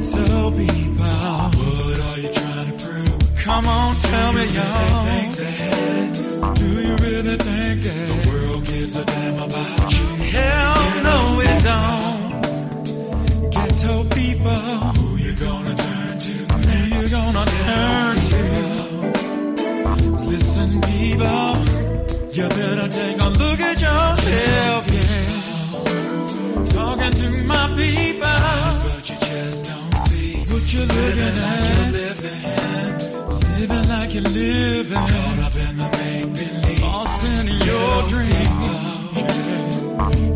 Ghetto people, what are you trying to prove? Come on, tell me, y'all. Think that? Do you really think that the world gives a damn about you? Hell no, it don't. Ghetto people, who you gonna turn to? Who you gonna turn to? Listen, people, you better take a look at yourself, yeah. Talking to my people, what you're looking at. Living like you're living, caught up in the make believe, lost in your dream.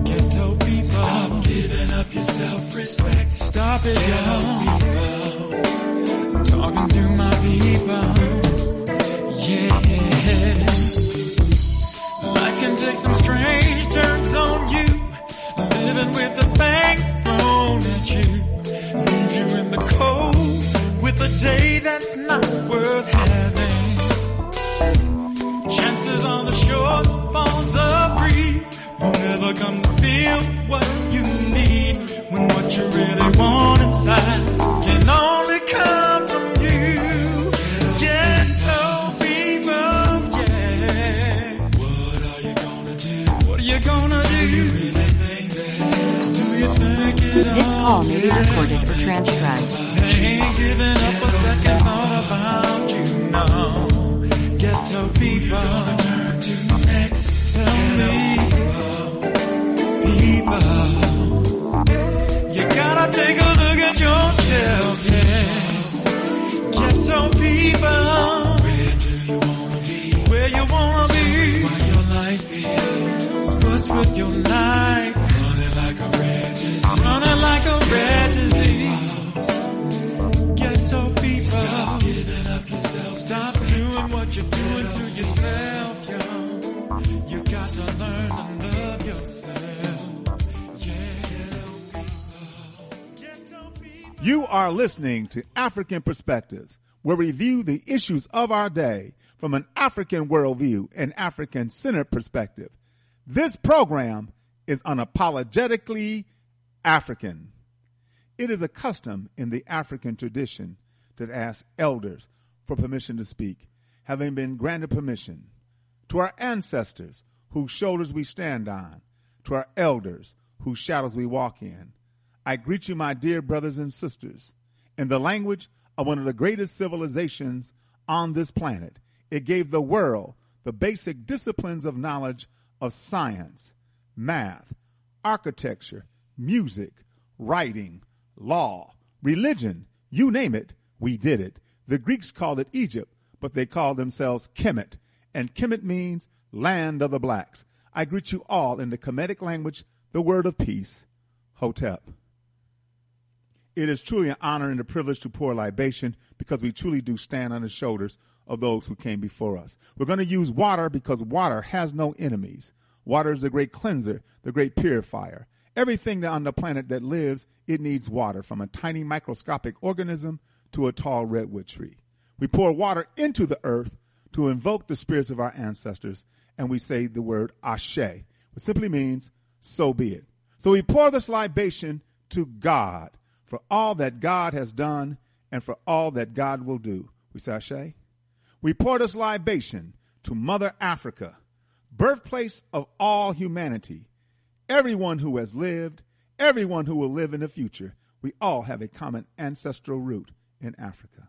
Ghetto people, stop giving up your self-respect. Stop it, y'all. Talking to my people, yeah. Life can take some strange turns on you. Living with the things thrown at you. You in the cold with a day that's not worth having. Chances on the shortfalls of greed won't ever come to feel what you need when what you really want inside can only come call may be recorded or transcribed. Ain't giving up a second thought about you, no. Ghetto people. Turn to next. Tell me, people. You gotta take a look at yourself, yeah. People. Where do you wanna be? Where you wanna be? Your life is. What's with your life? Running like a red disease. Ghetto people. Stop giving up yourself. Stop doing what you're doing to yourself, yo. You got to learn to love yourself. Yeah. You are listening to Afrikan Perspectives, where we view the issues of our day from an African worldview and African centered perspective. This program is unapologetically African. It is a custom in the African tradition to ask elders for permission to speak, having been granted permission. To our ancestors, whose shoulders we stand on, to our elders, whose shadows we walk in, I greet you, my dear brothers and sisters, in the language of one of the greatest civilizations on this planet. It gave the world the basic disciplines of knowledge of science, math, architecture, music, writing, law, religion, you name it, we did it. The Greeks called it Egypt, but they called themselves Kemet, and Kemet means land of the blacks. I greet you all in the Kemetic language, the word of peace, Hotep. It is truly an honor and a privilege to pour libation because we truly do stand on the shoulders of those who came before us. We're going to use water because water has no enemies. Water is the great cleanser, the great purifier. Everything on the planet that lives, it needs water, from a tiny microscopic organism to a tall redwood tree. We pour water into the earth to invoke the spirits of our ancestors, and we say the word ashe, which simply means so be it. So we pour this libation to God for all that God has done and for all that God will do. We say ashe. We pour this libation to Mother Africa, birthplace of all humanity, everyone who has lived, everyone who will live in the future. We all have a common ancestral root in Africa.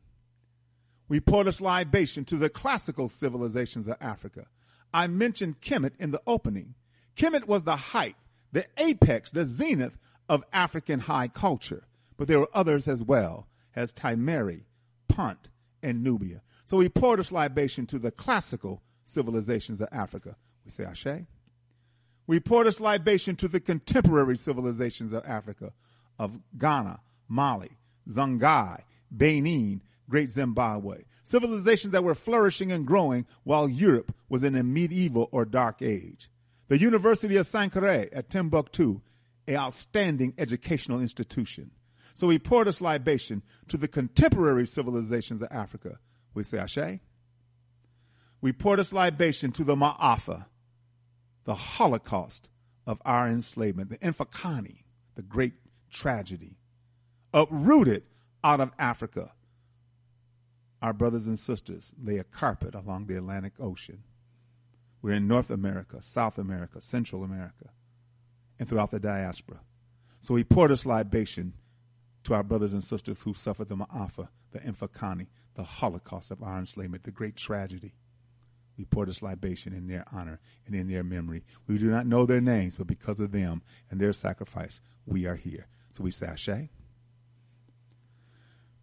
We pour this libation to the classical civilizations of Africa. I mentioned Kemet in the opening. Kemet was the height, the apex, the zenith of African high culture, but there were others as well, as Timeri, Punt, and Nubia. So we pour this libation to the classical civilizations of Africa. We say Ashe. We pour this libation to the contemporary civilizations of Africa, of Ghana, Mali, Songhai, Benin, Great Zimbabwe. Civilizations that were flourishing and growing while Europe was in a medieval or dark age. The University of Sankore at Timbuktu, an outstanding educational institution. So we pour this libation to the contemporary civilizations of Africa. We say Ashe. We pour this libation to the Ma'afa, the Holocaust of our enslavement, the Infakani, the great tragedy, uprooted out of Africa. Our brothers and sisters lay a carpet along the Atlantic Ocean. We're in North America, South America, Central America, and throughout the diaspora. So we pour this libation to our brothers and sisters who suffered the Ma'afa, the Infakani, the Holocaust of our enslavement, the great tragedy. We pour this libation in their honor and in their memory. We do not know their names, but because of them and their sacrifice, we are here. So we say Ashe.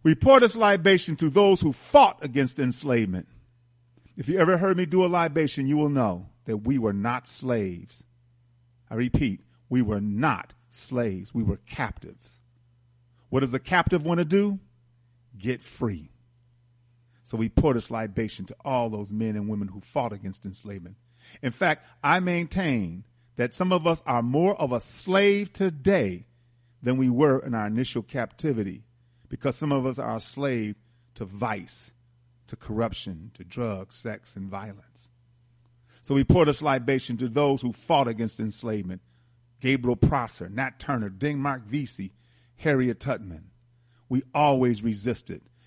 We pour this libation to those who fought against enslavement. If you ever heard me do a libation, you will know that we were not slaves. I repeat, we were not slaves. We were captives. What does a captive want to do? Get free. So we pour this libation to all those men and women who fought against enslavement. In fact, I maintain that some of us are more of a slave today than we were in our initial captivity because some of us are a slave to vice, to corruption, to drugs, sex, and violence. So we pour this libation to those who fought against enslavement Gabriel Prosser, Nat Turner, Denmark Vesey, Harriet Tubman. We always resisted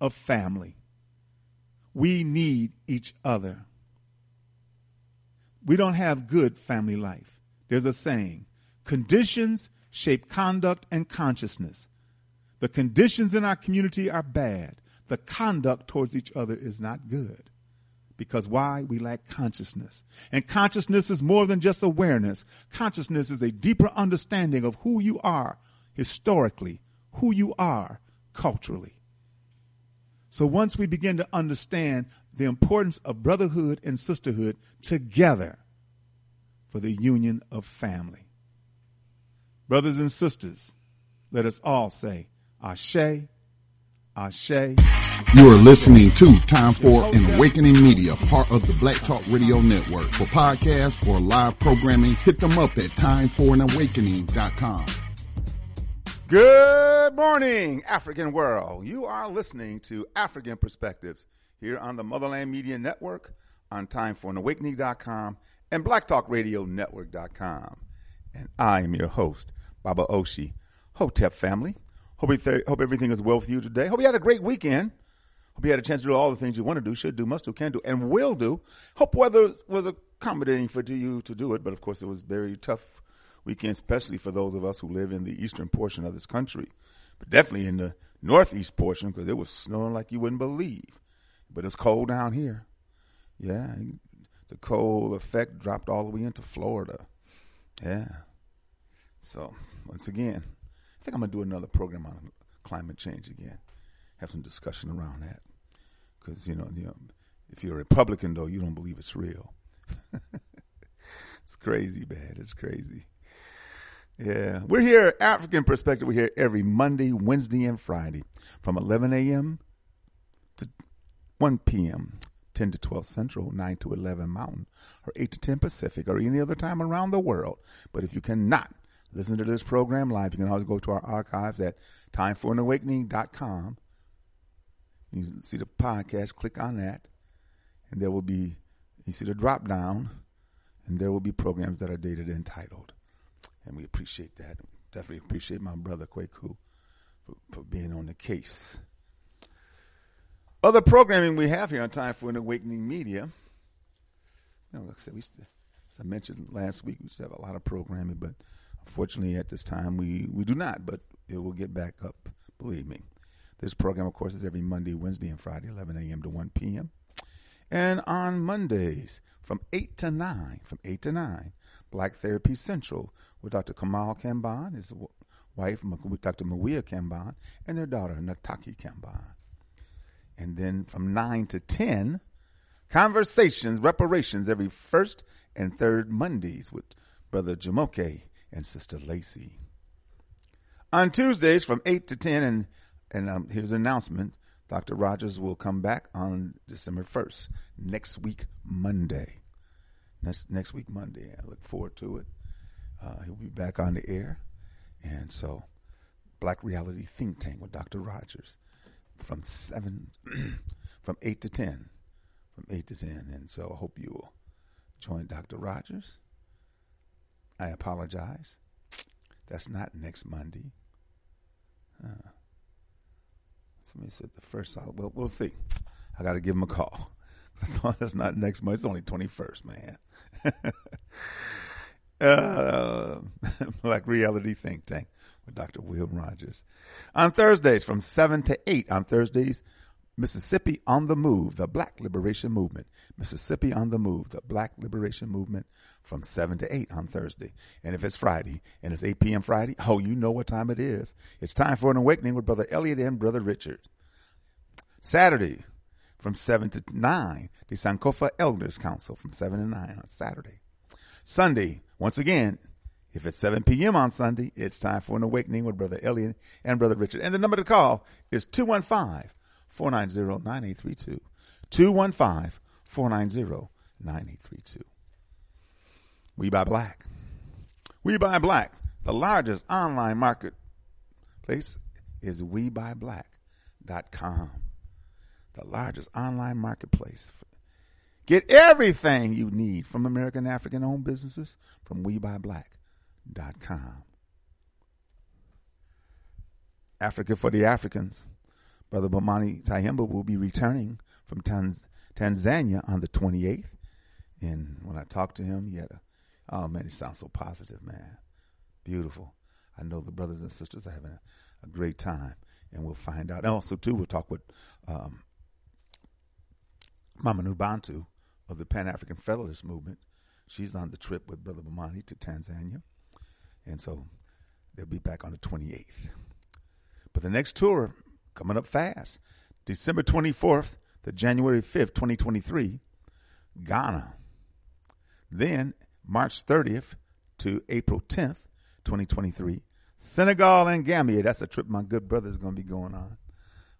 of family. We need each other. We don't have good family life. There's a saying conditions shape conduct and consciousness. The conditions in our community are bad. The conduct towards each other is not good. Because why? We lack consciousness. And consciousness is more than just awareness. Consciousness is a deeper understanding of who you are historically, who you are culturally. So once we begin to understand the importance of brotherhood and sisterhood together for the union of family. Brothers and sisters, let us all say, Ashe, Ashe. You are listening to Time for an Awakening Media, part of the Black Talk Radio Network. For podcasts or live programming, hit them up at timeforanawakening.com. Good morning, African world. You are listening to Afrikan Perspectives here on the Motherland Media Network, on timeforanawakening.com, and blacktalkradionetwork.com. And I am your host, Baba Oshi. Hotep family. Hope, th- hope everything is well with you today. Hope you had a great weekend. Hope you had a chance to do all the things you want to do, should do, must do, can do, and will do. Hope weather was accommodating for you to do it, but of course it was very tough weekend, especially for those of us who live in the eastern portion of this country, but definitely in the northeast portion because it was snowing like you wouldn't believe. But it's cold down here. Yeah, the cold effect dropped all the way into Florida. Yeah. So once again, I think I'm gonna do another program on climate change again. Have some discussion around that because you know, you know, if you're a Republican though, you don't believe it's real. it's crazy, man. It's crazy. Yeah, we're here, African Perspective. We're here every Monday, Wednesday, and Friday from 11 a.m. to 1 p.m. 10 to 12 Central, 9 to 11 Mountain, or 8 to 10 Pacific, or any other time around the world. But if you cannot listen to this program live, you can always go to our archives at timeforanawakening.com. You can see the podcast, click on that, and there will be, you see the drop down, and there will be programs that are dated and titled. And we appreciate that. Definitely appreciate my brother Kwaku for, for being on the case. Other programming we have here on Time for an Awakening Media. You know, like I said, we still, as I mentioned last week, we still have a lot of programming, but unfortunately at this time we, we do not, but it will get back up, believe me. This program, of course, is every Monday, Wednesday, and Friday, 11 a.m. to 1 p.m. And on Mondays from 8 to 9, from 8 to 9, Black Therapy Central with Dr. Kamal Kambon, his wife, Dr. Mawia Kambon, and their daughter, Nataki Kambon. And then from 9 to 10, Conversations, Reparations, every first and third Mondays with Brother Jamoke and Sister Lacey. On Tuesdays from 8 to 10, and, and um, here's an announcement Dr. Rogers will come back on December 1st, next week, Monday. Next, next week, Monday. I look forward to it. Uh, he'll be back on the air. And so, Black Reality Think Tank with Dr. Rogers from 7, from 8 to 10. From 8 to 10. And so, I hope you will join Dr. Rogers. I apologize. That's not next Monday. Uh, somebody said the first. Well, we'll see. I got to give him a call. I thought that's not next month. It's only 21st, man. Uh, Black Reality Think Tank with Dr. William Rogers. On Thursdays from 7 to 8, on Thursdays, Mississippi on the Move, the Black Liberation Movement. Mississippi on the Move, the Black Liberation Movement from 7 to 8 on Thursday. And if it's Friday and it's 8 p.m. Friday, oh, you know what time it is. It's time for an awakening with Brother Elliot and Brother Richards. Saturday from 7 to 9, the Sankofa Elders Council from 7 to 9 on Saturday. Sunday, once again, if it's 7 p.m. on Sunday, it's time for an awakening with Brother Elliot and Brother Richard. And the number to call is 215 490 9832. 215 490 9832. We buy black. We buy black. The largest online marketplace is WeBuyBlack.com. The largest online marketplace. Get everything you need from American African owned businesses from WeBuyBlack.com. Africa for the Africans. Brother Bomani Tyehimba will be returning from Tanz- Tanzania on the 28th. And when I talked to him, he had a, oh man, he sounds so positive, man. Beautiful. I know the brothers and sisters are having a, a great time, and we'll find out. And also, too, we'll talk with um, Mama Nubantu of the Pan African Federalist Movement. She's on the trip with Brother Bomani to Tanzania. And so they'll be back on the 28th. But the next tour coming up fast. December 24th to January 5th, 2023, Ghana. Then March 30th to April 10th, 2023, Senegal and Gambia. That's a trip my good brother is going to be going on.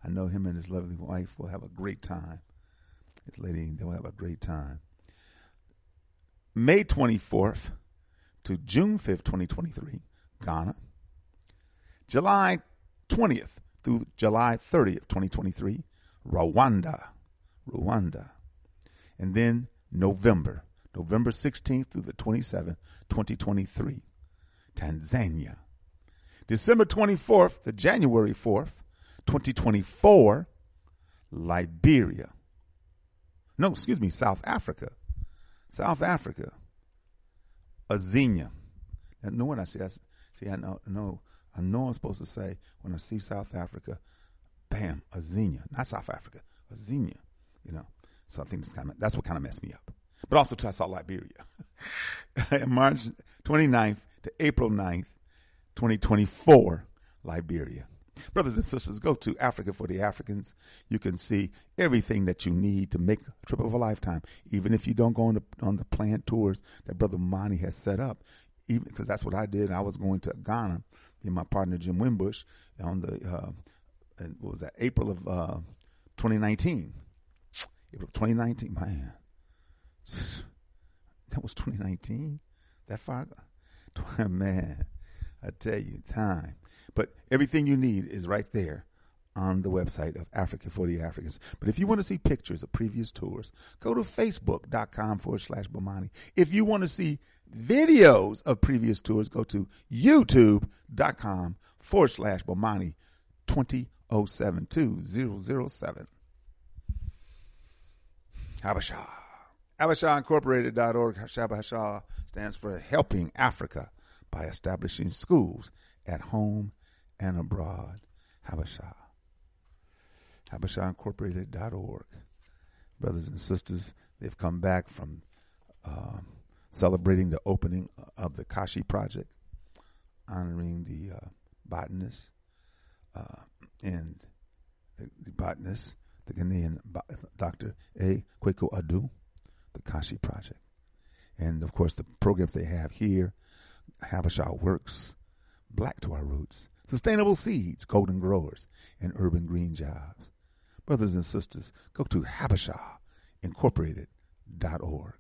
I know him and his lovely wife will have a great time. His lady, they'll have a great time. May 24th to June 5th, 2023, Ghana. July 20th through July 30th, 2023, Rwanda. Rwanda. And then November, November 16th through the 27th, 2023, Tanzania. December 24th to January 4th, 2024, Liberia. No, excuse me, South Africa. South Africa. Azania. And know what I see? I see, I know, know, I know I'm supposed to say when I see South Africa, bam, Azania. Not South Africa, Azania. You know, so I think that's kind of that's what kind of messed me up. But also, I saw Liberia. March 29th to April 9th, 2024, Liberia. Brothers and sisters, go to Africa for the Africans. You can see everything that you need to make a trip of a lifetime. Even if you don't go on the on the planned tours that Brother Monty has set up, even because that's what I did. I was going to Ghana, and my partner Jim Wimbush on the uh, what was that April of uh, 2019. April 2019, man, that was 2019. That far, man. I tell you, time. But everything you need is right there on the website of Africa for the Africans. But if you want to see pictures of previous tours, go to facebook.com forward slash Bomani. If you want to see videos of previous tours, go to youtube.com forward slash Bomani 2072007. HABESHA. HabeshaIncorporated.org. HABESHA stands for Helping Africa by establishing schools at home and abroad. HABESHA. HabeshaIncorporated.org. Brothers and sisters, they've come back from um, celebrating the opening of the Kashi Project, honoring the uh, botanists uh, and the, the botanist, the Ghanaian Dr. A. Kwaku Adu, the Kashi Project. And of course, the programs they have here HABESHA Works, Black to Our Roots, Sustainable Seeds, Golden Growers, and Urban Green Jobs. Brothers and sisters, go to HabeshaIncorporated.org.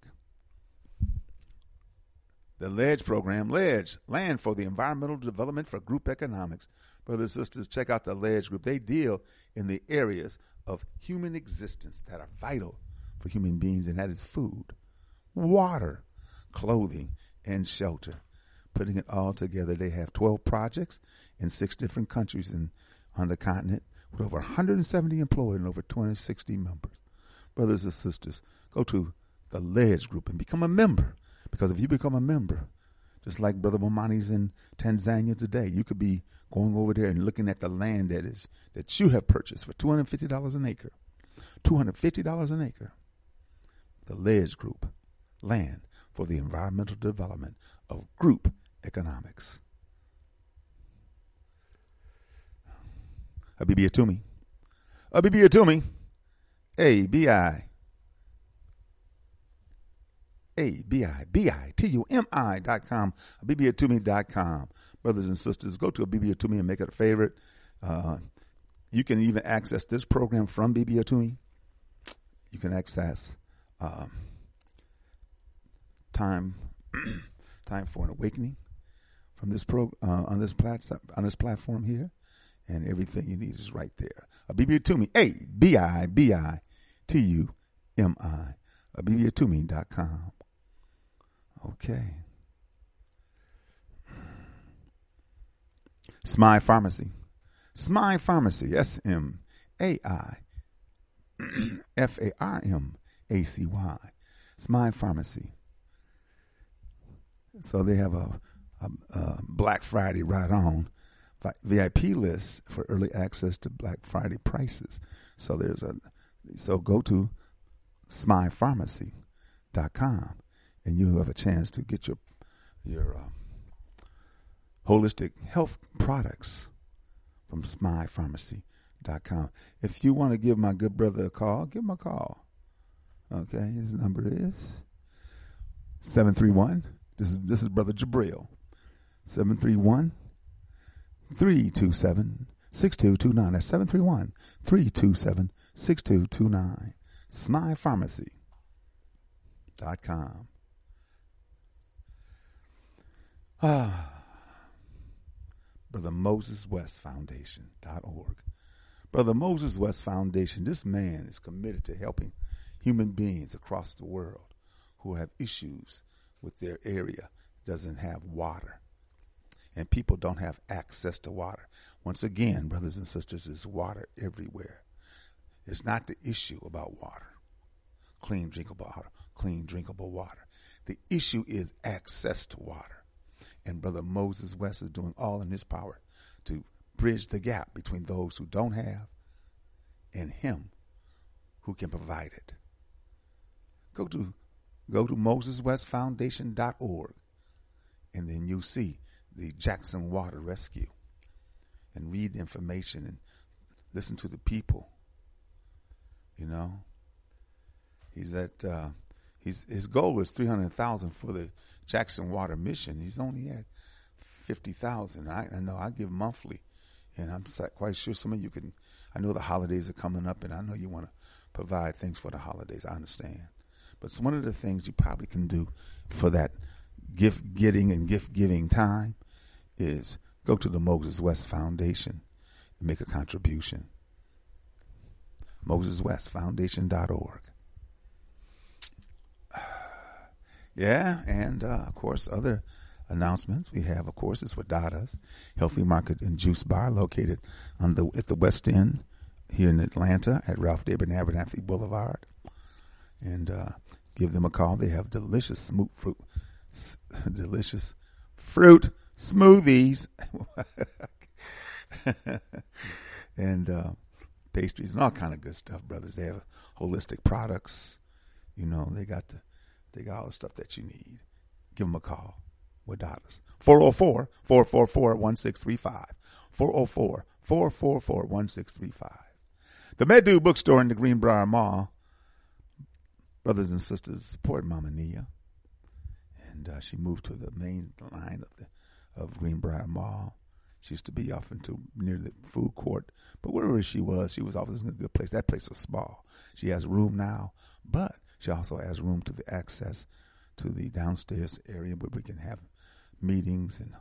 The LEDGE program, LEDGE, Land for the Environmental Development for Group Economics. Brothers and sisters, check out the LEDGE group. They deal in the areas of human existence that are vital for human beings, and that is food, water, clothing, and shelter putting it all together. They have 12 projects in six different countries in, on the continent with over 170 employed and over 260 members. Brothers and sisters, go to the LEDGE group and become a member. Because if you become a member, just like Brother Bomani's in Tanzania today, you could be going over there and looking at the land that is that you have purchased for $250 an acre. $250 an acre. The LEDGE group, land for the environmental development of group economics. Abibi Atumi. Abibi Atumi. A B I. A B I B I T U M I dot com. Abibi dot com. Brothers and sisters, go to Abibi Atumi and make it a favorite. Uh, you can even access this program from Bibi Atumi. You can access um, time time for an awakening from this pro uh, on this plat on this platform here, and everything you need is right there. Abibitumi, A B I B I T U M I, abibitumi.com. Okay. Smai Farmacy. Smai Farmacy, S M A I F A R M A C Y. Smai Farmacy. So they have a, a, a Black Friday right on VIP list for early access to Black Friday prices. So there's a so go to smaifarmacy.com and you have a chance to get your your uh, holistic health products from smaifarmacy.com. If you want to give my good brother a call, give him a call. Okay, his number is 731. This is this is brother Jabril. 731 327 6229. That's 731 327 6229. SmaiFarmacy.com. Ah. Brother Moses West Foundation.org. Brother Moses West Foundation, this man is committed to helping human beings across the world who have issues with their area, doesn't have water, and people don't have access to water. Once again, brothers and sisters, there's water everywhere. It's not the issue about water, clean drinkable water, clean drinkable water. The issue is access to water. And Brother Moses West is doing all in his power to bridge the gap between those who don't have and him who can provide it. Go to go to MosesWestFoundation.org and then you'll see the Jackson Water Rescue and read the information and listen to the people. You know, he's at uh, he's his goal is three hundred thousand for the Jackson Water Mission. He's only at fifty thousand. I, I know I give monthly, and I'm quite sure some of you can. I know the holidays are coming up, and I know you want to provide things for the holidays. I understand, but it's one of the things you probably can do for that gift getting and gift giving time is go to the Moses West Foundation and make a contribution. MosesWestFoundation.org. Yeah, and uh, of course, other announcements we have, of course, is Wadada's Healthy Market and Juice Bar, located on the at the West End here in Atlanta at Ralph David Abernathy Boulevard, and uh, give them a call. They have delicious smooth fruit, delicious fruit smoothies, and uh, pastries and all kind of good stuff, brothers. They have holistic products. You know, they got the they got all the stuff that you need. Give them a call dollars. 404 444 1635. 404 444 1635. The Medu Bookstore in the Greenbriar Mall. Brothers and sisters, support Mama Nia. And uh, she moved to the main line of the of Greenbriar Mall. She used to be off into near the food court, but wherever she was, she was always in a good place. That place was small. She has room now, but she also has room to the access to the downstairs area where we can have meetings and,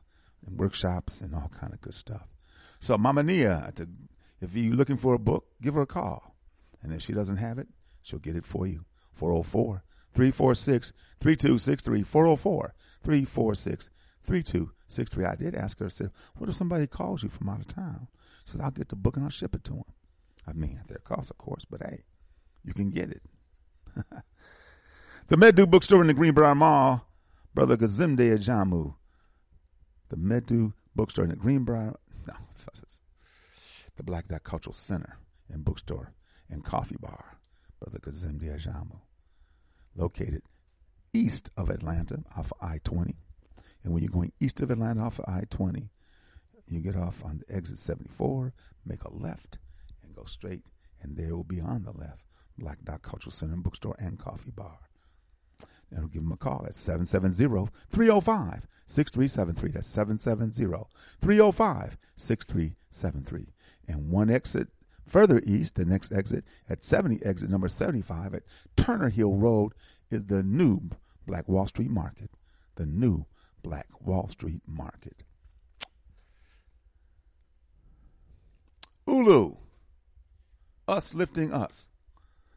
and workshops and all kind of good stuff. So Mama Nia, to, if you're looking for a book, give her a call. And if she doesn't have it, she'll get it for you. 404 346 3263. 404 346 3263. I did ask her, I said, what if somebody calls you from out of town? She said, I'll get the book and I'll ship it to them. I mean, at their cost, of course, but hey, you can get it. the Medu bookstore in the Greenbriar Mall, Brother Gazimde Ajamu. The Medu bookstore in the Greenbriar, no, the Black Dot Cultural Center and bookstore and coffee bar, Brother Gazimde Ajamu. Located east of Atlanta off I 20. And when you're going east of Atlanta off of I 20, you get off on exit 74, make a left, and go straight, and there will be on the left Black Dot Cultural Center and Bookstore and Coffee Bar. And give them a call at 770-305-6373. That's 770-305-6373. And one exit further east, the next exit at 70, exit number 75 at Turner Hill Road is the new Black Wall Street Market. The new Black Wall Street market. ULU, us lifting us.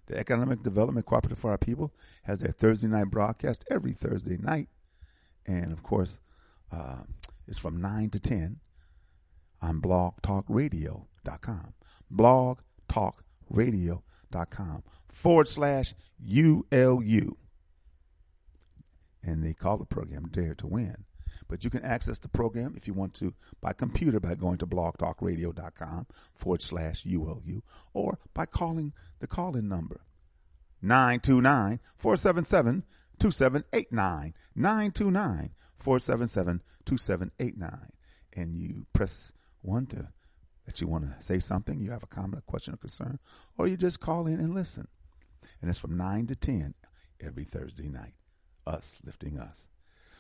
The Economic Development Cooperative for Our People has their Thursday night broadcast every Thursday night. And of course, uh, it's from 9 to 10 on blogtalkradio.com. Blogtalkradio.com forward slash ULU. And they call the program Dare to Win. But you can access the program if you want to by computer by going to blogtalkradio.com forward slash ULU or by calling the call in number 929 477 2789. 929 477 2789. And you press one to that you want to say something, you have a comment, a question, or concern, or you just call in and listen. And it's from 9 to 10 every Thursday night. Us lifting us.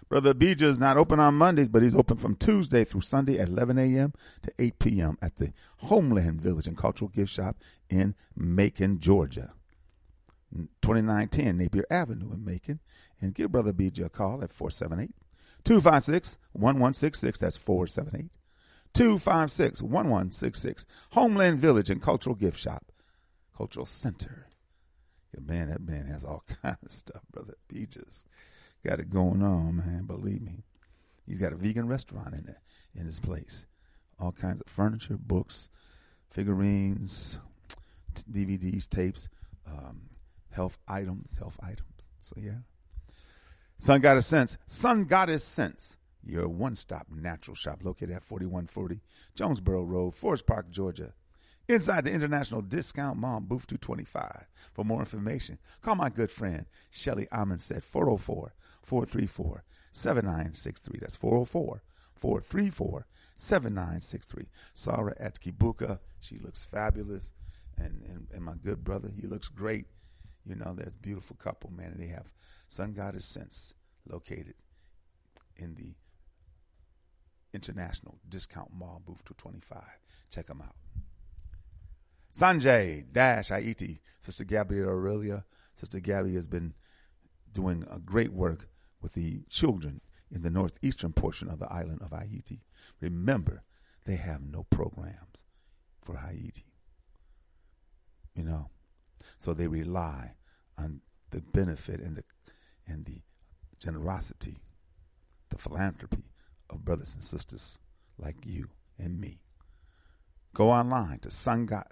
Brother Abijah is not open on Mondays, but he's open from Tuesday through Sunday at 11 a.m. to 8 p.m. at the Homeland Village and Cultural Gift Shop in Macon, Georgia. 2910 Napier Avenue in Macon. And give Brother Abijah a call at 478 256 1166. That's 478 256 1166. Homeland Village and Cultural Gift Shop, Cultural Center. Man, that man has all kind of stuff, Brother He just got it going on, man. Believe me, he's got a vegan restaurant in there in his place. All kinds of furniture, books, figurines, t- DVDs, tapes, um, health items, health items. So yeah, Sun Goddess Sense, Sun Goddess Sense, your one-stop natural shop located at 4140 Jonesboro Road, Forest Park, Georgia. Inside the International Discount Mall, booth 225. For more information, call my good friend Shelly Amundset, 404 434 7963. That's 404 434 7963. Sarah at Kibuka, she looks fabulous. And, and, and my good brother, he looks great. You know, there's a beautiful couple, man, and they have Sun Goddess Sense located in the International Discount Mall, booth 225. Check them out. Sonje Dash Haiti, Sister Gabby Aurelia. Sister Gabby has been doing a great work with the children in the northeastern portion of the island of Haiti. Remember, they have no programs for Haiti. You know, so they rely on the benefit and the and the generosity, the philanthropy of brothers and sisters like you and me. Go online to Sun God,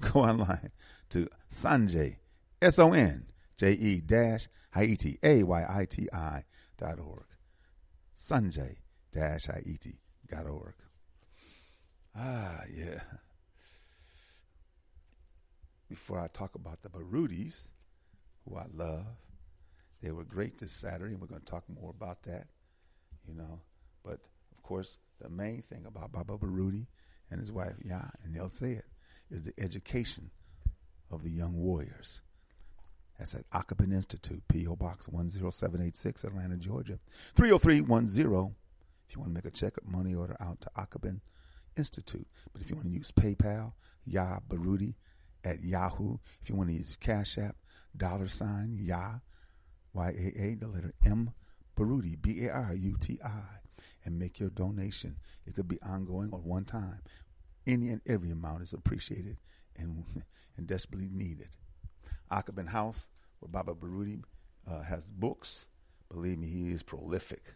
go online to Sonje S O N J E dash Haiti A Y I T I dot org. Sonje dash Haiti dot org. Ah, yeah. Before I talk about the Barutis, who I love, they were great this Saturday, and we're going to talk more about that, you know. But of course, the main thing about Baba Baruti and his wife, yeah, and they'll say it, is the education of the young warriors. That's at Akoben Institute, P.O. Box 10786, Atlanta, Georgia. 30310 if you want to make a check money order out to Akoben Institute. But if you want to use PayPal, Yah Baruti at Yahoo. If you want to use Cash App, dollar sign Yah, Y-A-A, the letter M, Baruti, B-A-R-U-T-I, and make your donation. It could be ongoing or one time. Any and every amount is appreciated and, and desperately needed. Akoben House, where Baba Baruti uh, has books. Believe me, he is prolific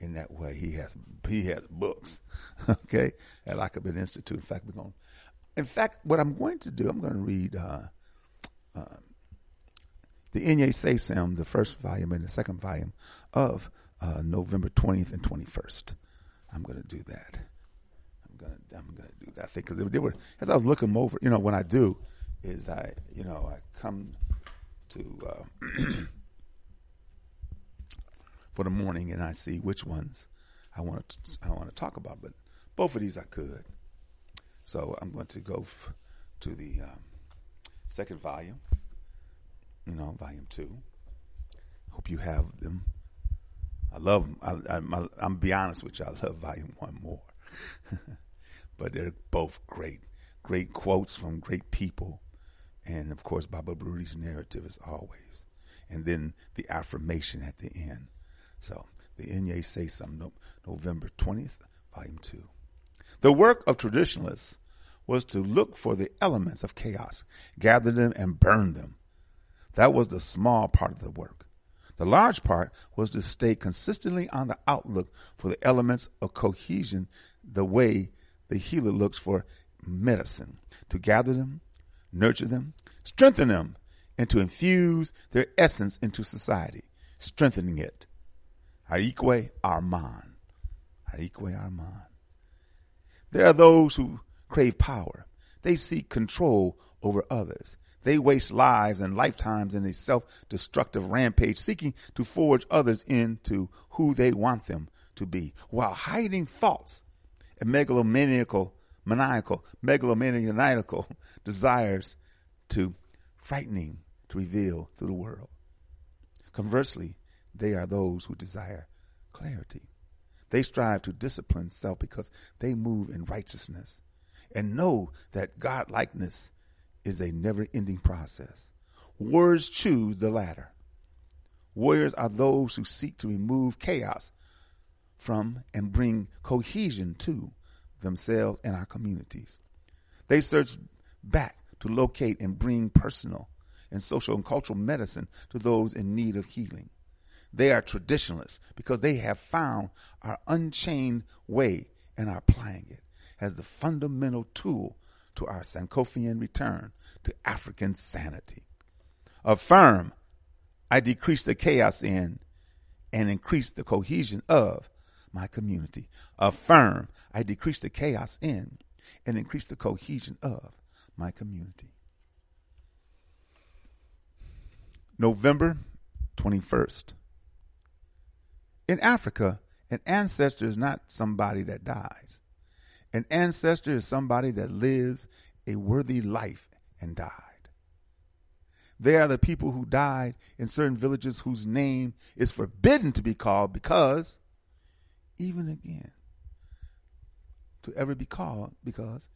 in that way. He has he has books, okay, at Akoben Institute. In fact, we're going. In fact, what I'm going to do, I'm going to read uh, uh, the Inye Seisem, the first volume and the second volume of uh, November 20th and 21st. I'm going to do that. I'm going to I'm going to do that thing because they were as I was looking over. You know, when I do, is I you know I come to uh, for the morning and I see which ones I want to I want to talk about, but both of these I could. So I'm going to go f- to the um, second volume. You know, volume two. Hope you have them. I love them. I, I, I'm be honest with you. I love volume one more, but they're both great. Great quotes from great people and of course Baba Baruti's narrative is always, and then the affirmation at the end. So the Inye Seisem, no, November twentieth, volume two. The work of traditionalists was to look for the elements of chaos, gather them, and burn them. That was the small part of the work. The large part was to stay consistently on the outlook for the elements of cohesion, the way the healer looks for medicine, to gather them, nurture them, strengthen them, and to infuse their essence into society, strengthening it. Arique Arman. Ayi Kwei Armah. There are those who crave power. They seek control over others. They waste lives and lifetimes in a self-destructive rampage, seeking to forge others into who they want them to be, while hiding faults and megalomaniacal, maniacal, megalomaniacal desires to frightening to reveal to the world. Conversely, they are those who desire clarity. They strive to discipline self because they move in righteousness and know that godlikeness is a never ending process. Warriors choose the latter. Warriors are those who seek to remove chaos from and bring cohesion to themselves and our communities. They search back to locate and bring personal and social and cultural medicine to those in need of healing. They are traditionalists because they have found our unchained way and are applying it as the fundamental tool to our Sankofian return to African sanity. Affirm, I decrease the chaos in and increase the cohesion of my community. Affirm, I decrease the chaos in and increase the cohesion of my community. November 21st. In Africa, an ancestor is not somebody that dies. An ancestor is somebody that lives a worthy life and died. They are the people who died in certain villages whose name is forbidden to be called because, even again, to ever be called because,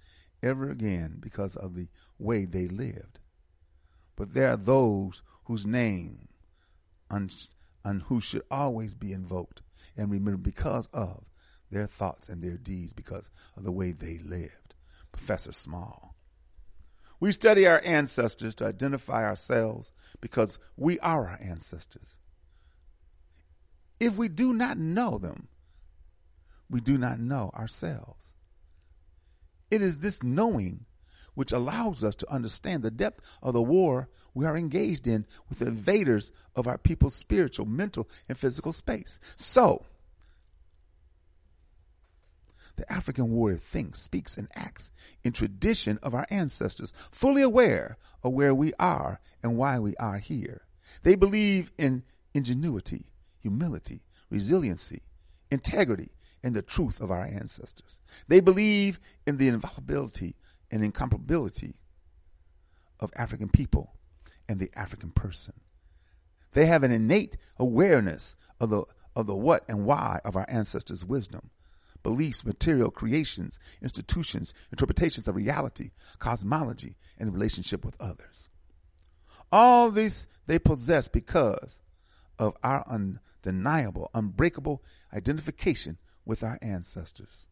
ever again, because of the way they lived. But there are those whose name and who should always be invoked and remembered because of their thoughts and their deeds because of the way they lived. Professor Small. We study our ancestors to identify ourselves because we are our ancestors. If we do not know them, we do not know ourselves. It is this knowing which allows us to understand the depth of the war we are engaged in with invaders of our people's spiritual, mental, and physical space. So, the African warrior thinks, speaks, and acts in tradition of our ancestors, fully aware of where we are and why we are here. They believe in ingenuity, humility, resiliency, integrity, and the truth of our ancestors. They believe in the infallibility and incomparability of African people and the African person. They have an innate awareness of the of the what and why of our ancestors' wisdom beliefs, material creations, institutions, interpretations of reality, cosmology, and relationship with others. All this they possess because of our undeniable, unbreakable identification with our ancestors.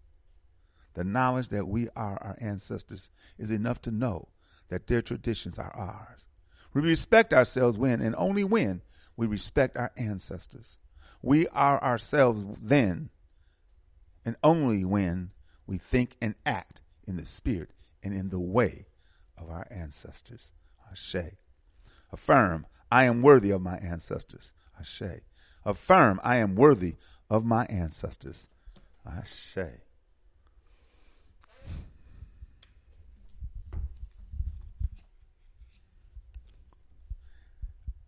The knowledge that we are our ancestors is enough to know that their traditions are ours. We respect ourselves when and only when we respect our ancestors. We are ourselves then and only when we think and act in the spirit and in the way of our ancestors. Ashe. Affirm, I am worthy of my ancestors. Ashe. Affirm, I am worthy of my ancestors. Ashe.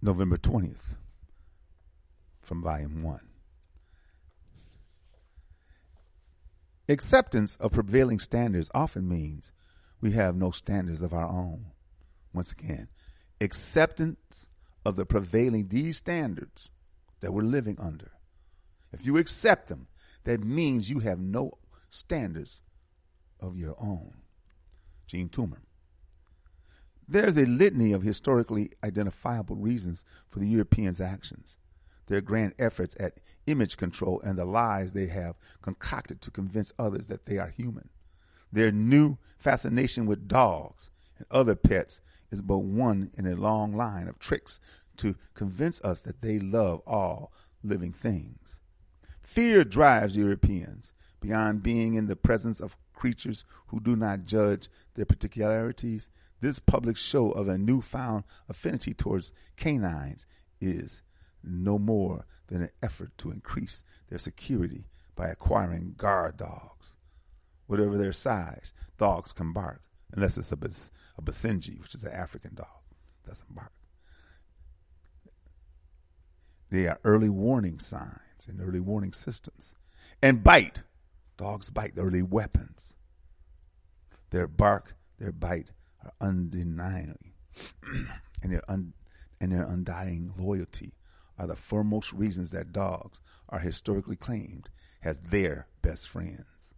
November 20th from volume 1. Acceptance of prevailing standards often means we have no standards of our own. Once again, acceptance of the prevailing these standards that we're living under. If you accept them, that means you have no standards of your own. Jean Toomer. There's a litany of historically identifiable reasons for the Europeans' actions their grand efforts at image control and the lies they have concocted to convince others that they are human. Their new fascination with dogs and other pets is but one in a long line of tricks to convince us that they love all living things. Fear drives Europeans beyond being in the presence of creatures who do not judge their particularities. This public show of a newfound affinity towards canines is no more than an effort to increase their security by acquiring guard dogs. Whatever their size, dogs can bark, unless it's a, Bas- a Basenji, which is an African dog. Doesn't bark. They are early warning signs and early warning systems. And bite. Dogs bite early weapons. Their bark, their bite are undeniably, and their un, and their undying loyalty are the foremost reasons that dogs are historically claimed as their best friends.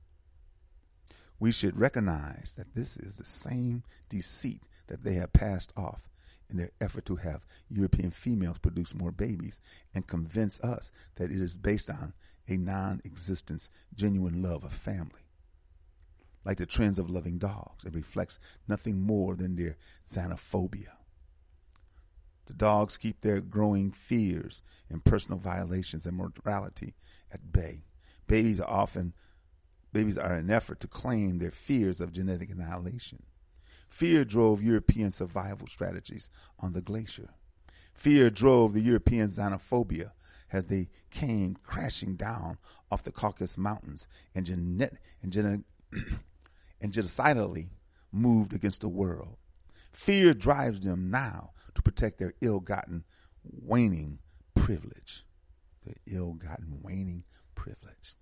We should recognize that this is the same deceit that they have passed off in their effort to have European females produce more babies and convince us that it is based on a non existence, genuine love of family. Like the trends of loving dogs, it reflects nothing more than their xenophobia. The dogs keep their growing fears and personal violations and morality at bay. Babies are often babies are an effort to claim their fears of genetic annihilation. Fear drove European survival strategies on the glacier. Fear drove the European xenophobia as they came crashing down off the Caucasus Mountains and, genet- and, gen- and genocidally moved against the world. Fear drives them now to protect their ill-gotten waning privilege. Their ill-gotten waning privilege.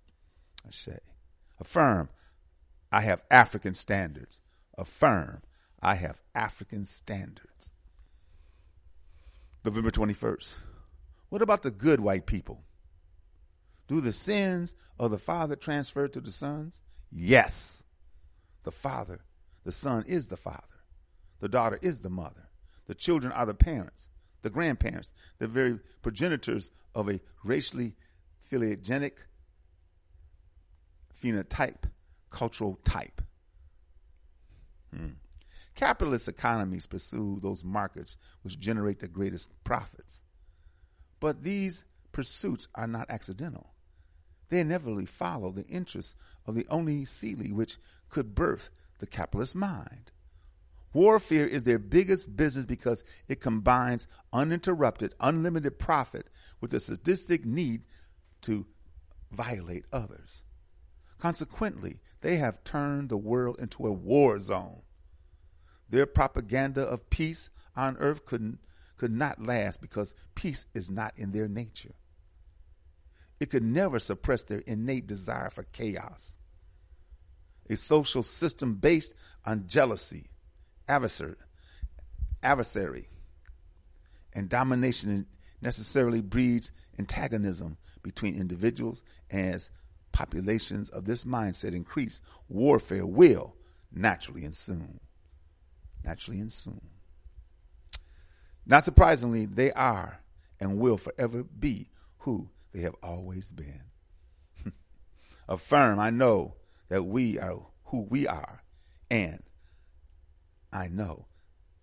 I say, affirm, I have African standards. Affirm, I have African standards. November 21st. What about the good white people? Do the sins of the father transfer to the sons? Yes. The father, the son is the father. The daughter is the mother. The children are the parents, the grandparents, the very progenitors of a racially phylogenic phenotype, cultural type. Hmm. Capitalist economies pursue those markets which generate the greatest profits. But these pursuits are not accidental. They inevitably follow the interests of the only seedling which could birth the capitalist mind. Warfare is their biggest business because it combines uninterrupted, unlimited profit with the sadistic need to violate others. Consequently, they have turned the world into a war zone. Their propaganda of peace on earth could, could not last because peace is not in their nature. It could never suppress their innate desire for chaos. A social system based on jealousy, adversary, adversary and domination necessarily breeds antagonism between individuals as populations of this mindset increase, warfare will naturally ensue. Naturally ensue. Not surprisingly, they are and will forever be who they have always been. Affirm, I know that we are who we are, and I know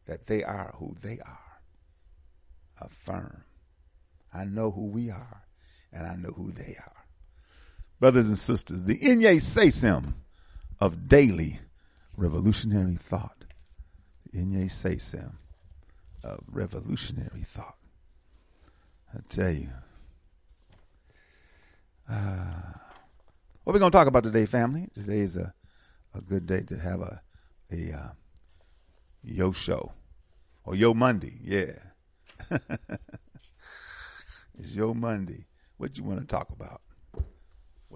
that they are who they are. Affirm, I know who we are, and I know who they are brothers and sisters, the Inye Sesim of daily revolutionary thought. The Inye Sesim of revolutionary thought. I tell you. Uh, what we're going to talk about today, family? Today is a, a good day to have a, a uh, yo show or yo Monday. Yeah. it's yo Monday. What you want to talk about?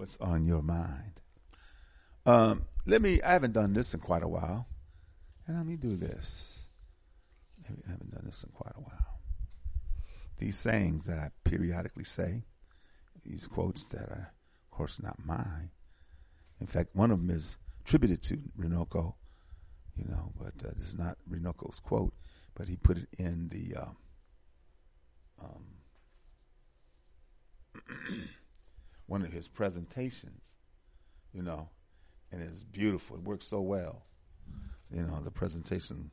what's on your mind. Um, let me, I haven't done this in quite a while. And let me do this. I haven't done this in quite a while. These sayings that I periodically say, these quotes that are, of course, not mine. In fact, one of them is attributed to Runoko, you know, but uh, this is not Runoko's quote, but he put it in the. Um, um, one of his presentations, you know, and it's beautiful. It works so well. You know the presentation,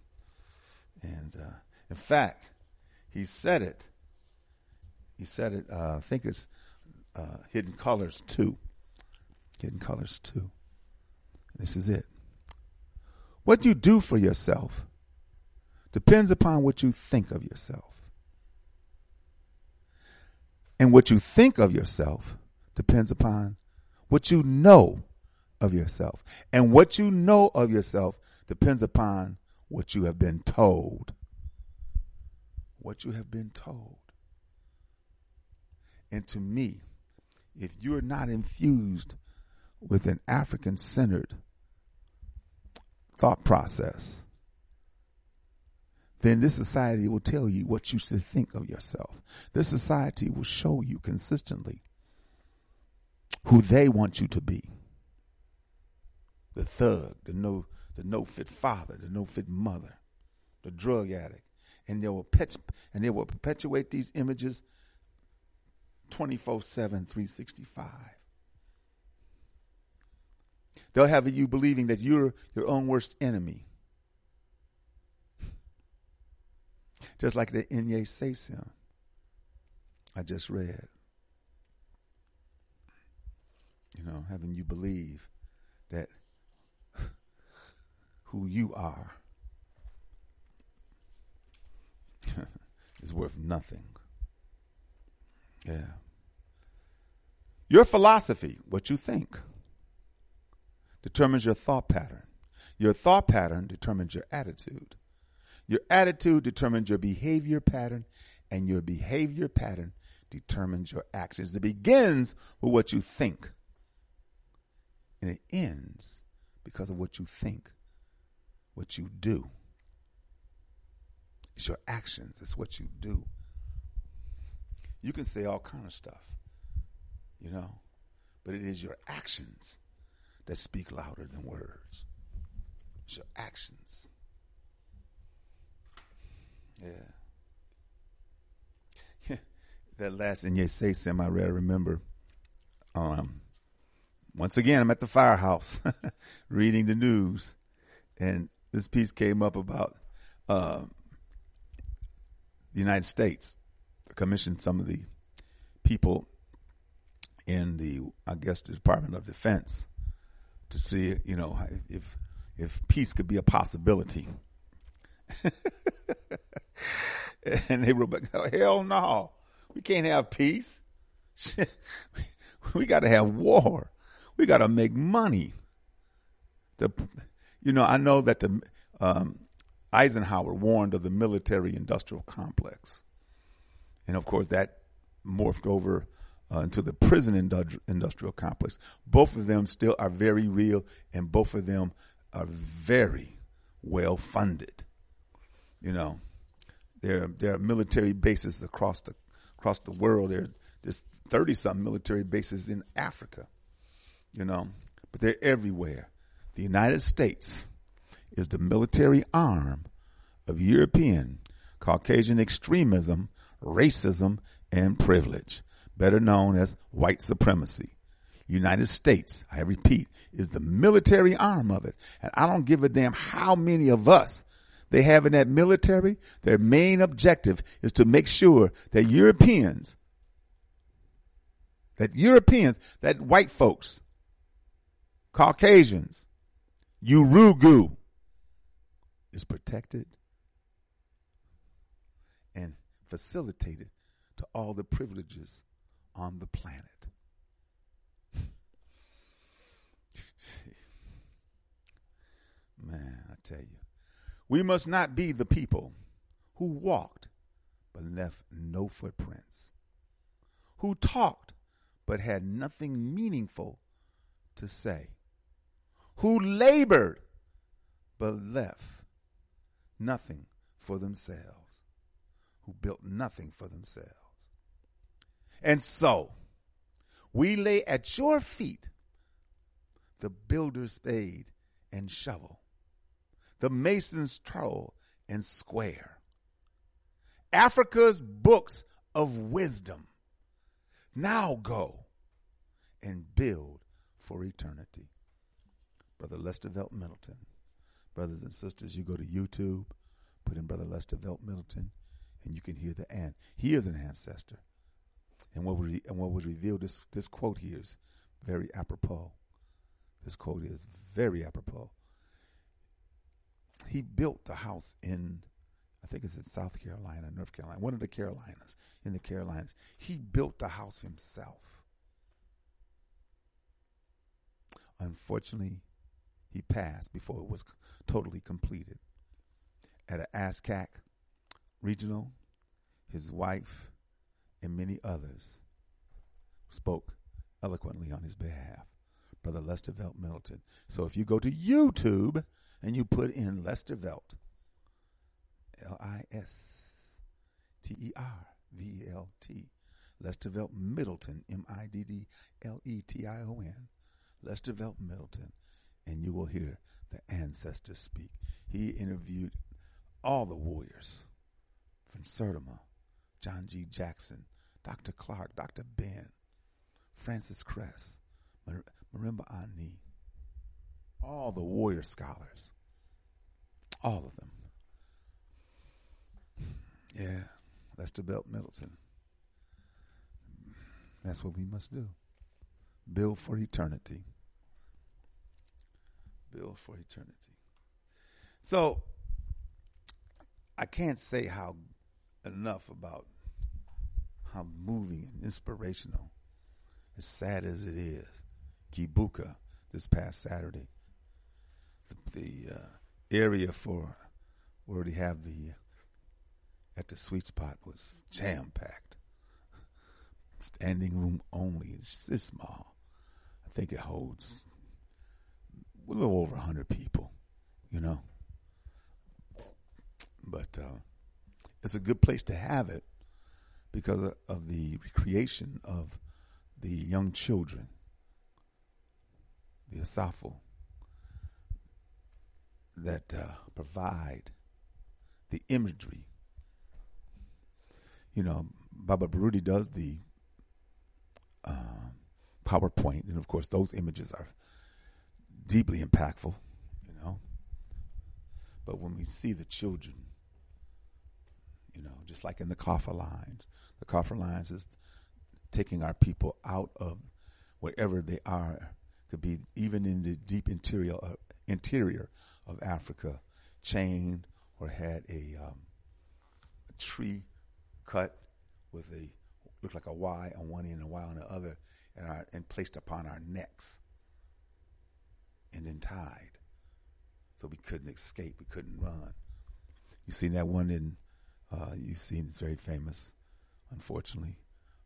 and uh, in fact, he said it. He said it. Uh, I think it's uh, Hidden Colors two. Hidden Colors two. This is it. What you do for yourself depends upon what you think of yourself. And what you think of yourself depends upon what you know of yourself. And what you know of yourself depends upon what you have been told. What you have been told. And to me, if you're not infused with an African centered thought process, then this society will tell you what you should think of yourself. This society will show you consistently who they want you to be. The thug, the no the no fit father, the no fit mother, the drug addict. And they will pet, and they will perpetuate these images 24 7, 365. They'll have you believing that you're your own worst enemy. Just like the Inye Sesim I just read. You know, having you believe that who you are is worth nothing. Yeah. Your philosophy, what you think, determines your thought pattern. Your thought pattern determines your attitude. Your attitude determines your behavior pattern, and your behavior pattern determines your actions. It begins with what you think, and it ends because of what you think, what you do. It's your actions, it's what you do. You can say all kind of stuff, you know, but it is your actions that speak louder than words. It's your actions. Yeah. that last in your say Sam I read, remember. Um, once again, I'm at the firehouse reading the news, and this piece came up about uh, the United States. commissioned some of the people in the, I guess, the Department of Defense to see, you know, if if peace could be a possibility. and they were like, hell no, we can't have peace. we got to have war. We got to make money. The, you know, I know that the um, Eisenhower warned of the military-industrial complex, and of course that morphed over uh, into the prison industrial complex. Both of them still are very real, and both of them are very well funded. You know, there there are military bases across the across the world. There there's thirty something military bases in Africa. You know, but they're everywhere. The United States is the military arm of European Caucasian extremism, racism, and privilege, better known as white supremacy. United States, I repeat, is the military arm of it. And I don't give a damn how many of us they have in that military. Their main objective is to make sure that Europeans, that Europeans, that white folks, Caucasians, Yurugu is protected and facilitated to all the privileges on the planet. Man, I tell you, we must not be the people who walked but left no footprints, who talked but had nothing meaningful to say, who labored but left nothing for themselves, who built nothing for themselves. And so, we lay at your feet the builder's spade and shovel, the mason's trowel and square, Africa's books of wisdom. Now go and build for eternity. Brother Listervelt Middleton. Brothers and sisters, you go to YouTube, put in Brother Listervelt Middleton, and you can hear the and. He is an ancestor. And what was, and what was revealed, this, this quote here is very apropos. This quote is very apropos. He built the house in, I think it's in South Carolina, North Carolina, one of the Carolinas, in the Carolinas. He built the house himself. Unfortunately, he passed before it was totally completed. At an ASCAC regional, his wife and many others spoke eloquently on his behalf. Brother Listervelt Middleton. So if you go to YouTube and you put in Listervelt, L I S T E R V E L T, Listervelt Middleton, M I D D L E T I O N, Listervelt Middleton, and you will hear the ancestors speak. He interviewed all the warriors from Sertima, John G. Jackson, Dr. Clark, Dr. Ben, Frances Cress, Mar- Marimba Ani, all the warrior scholars, all of them. Yeah, Listervelt Middleton. That's what we must do. Build for eternity. Build for eternity. So I can't say how enough about how moving and inspirational, as sad as it is, Kibuka this past Saturday. The, the uh, area for where they have the at the sweet spot was jam packed. Standing room only. It's this small. I think it holds a little over hundred people. You know, but uh, it's a good place to have it because of, the recreation of the young children, the Asafo, that uh, provide the imagery. You know, Baba Baruti does the uh, PowerPoint, and of course, those images are deeply impactful. You know, but when we see the children, you know, just like in the coffle lines, the coffle lines is taking our people out of wherever they are. Could be even in the deep interior of, interior of Africa, chained or had a, um, a tree cut with a looked like a Y on one end and a Y on the other, and, our, and placed upon our necks, and then tied, so we couldn't escape, we couldn't run. You seen that one in? Uh, you've seen it's very famous, unfortunately,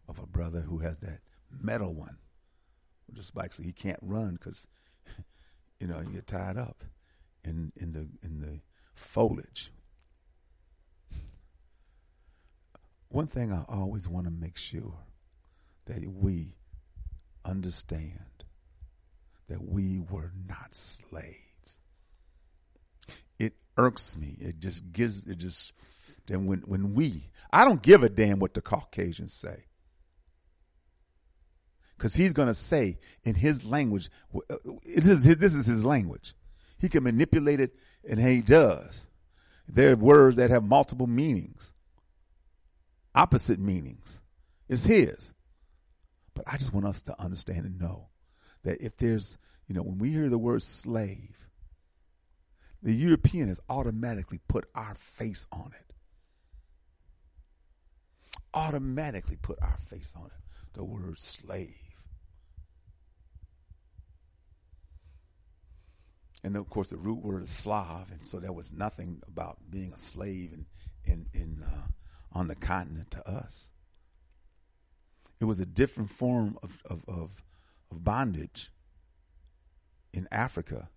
of a brother who has that metal one with the spikes, so he can't run because you know you get tied up in in the in the foliage. One thing I always want to make sure that we understand that we were not slaves. It irks me. It just gives it just then when when we I don't give a damn what the Caucasians say. Cuz he's going to say in his language uh, it is this is his language. He can manipulate it and he does. There are words that have multiple meanings. Opposite meanings. It's his. But I just want us to understand and know that if there's, you know, when we hear the word slave, the European has automatically put our face on it. Automatically put our face on it. The word slave. And of course, the root word is Slav, and so there was nothing about being a slave in in, in uh, on the continent to us. It was a different form of, of, of, of bondage in Africa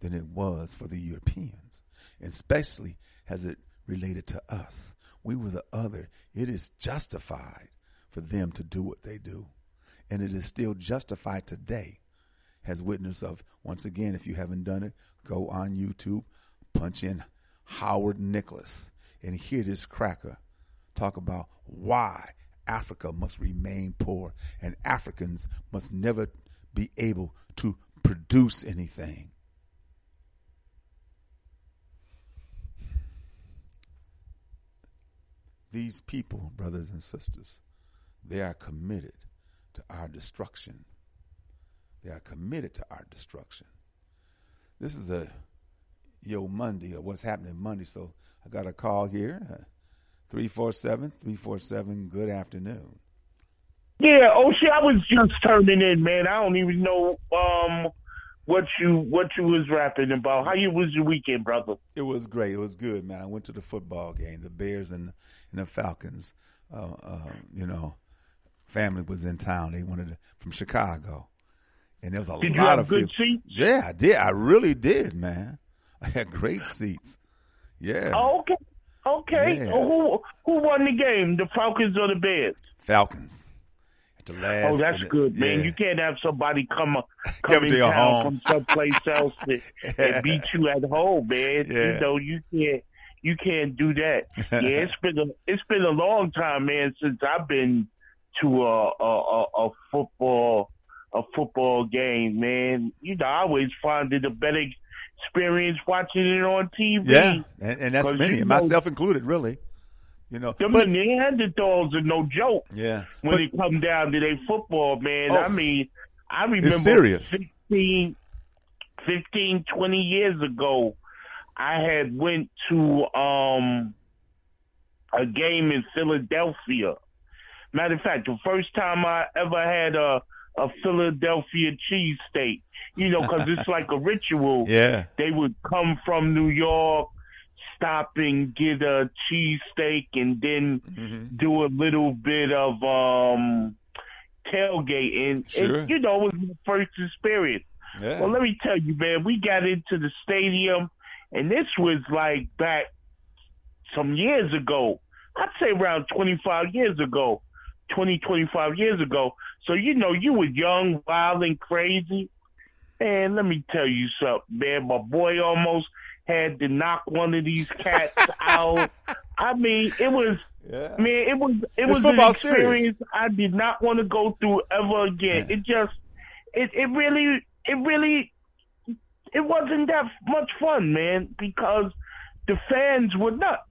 than it was for the Europeans, especially as it related to us. We were the other. It is justified for them to do what they do. And it is still justified today as witness of, once again, if you haven't done it, go on YouTube, punch in Howard Nicholas, and hear this cracker talk about why Africa must remain poor and Africans must never be able to produce anything. These people, brothers and sisters, they are committed to our destruction. They are committed to our destruction. This is a yo Monday or what's happening Monday. So I got a call here, uh, 347 347. Good afternoon. Yeah, oh shit, I was just turning in, man. I don't even know um what you what you was rapping about. How you was your weekend, brother? It was great. It was good, man. I went to the football game, the Bears and, and the Falcons. Uh, uh, you know, family was in town. They wanted to, from Chicago, and there was a Did you lot of good people- seats? Yeah, I did. I really did, man. I had great seats. Yeah, Oh, okay. Okay. Yeah. Oh, who who won the game? The Falcons or the Bears? Falcons. The last. Oh, that's good, man. yeah. You can't have somebody come Come in to your town home. from someplace else to, and beat you at home, man. Yeah. You know you can't you can't do that. Yeah, it's been a it's been a long time, man, since I've been to a a, a, a football a football game, man. You know, I always find it a better experience watching it on TV. Yeah, and, and that's many, myself included, really. You know, I but Neanderthals are no joke. yeah, when but it come down to their football, man. Oh. I mean, I remember serious. 15, 15, 20 years ago, I had went to um a game in Philadelphia. Matter of fact, the first time I ever had a a Philadelphia cheesesteak, you know, because it's like a ritual yeah, they would come from New York, stop and get a cheesesteak, and then Mm-hmm. do a little bit of um tailgating. Sure. And, you know, it was my first experience. yeah. Well, let me tell you, man, we got into the stadium, and this was like back some years ago. I'd say around 25 years ago, 20, 25 years ago. So, you know, you were young, wild, and crazy. And let me tell you something, man. My boy almost had to knock one of these cats out. I mean, it was, yeah. man, it was, it It's was an experience I did not want to go through ever again. It just, it, it really, it really, it wasn't that much fun, man, because the fans were nuts.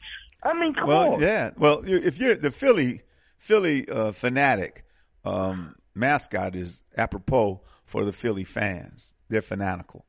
I mean, come Well, on. yeah. Well, if you're the Philly Philly uh, fanatic um, mascot is apropos for the Philly fans. They're fanatical.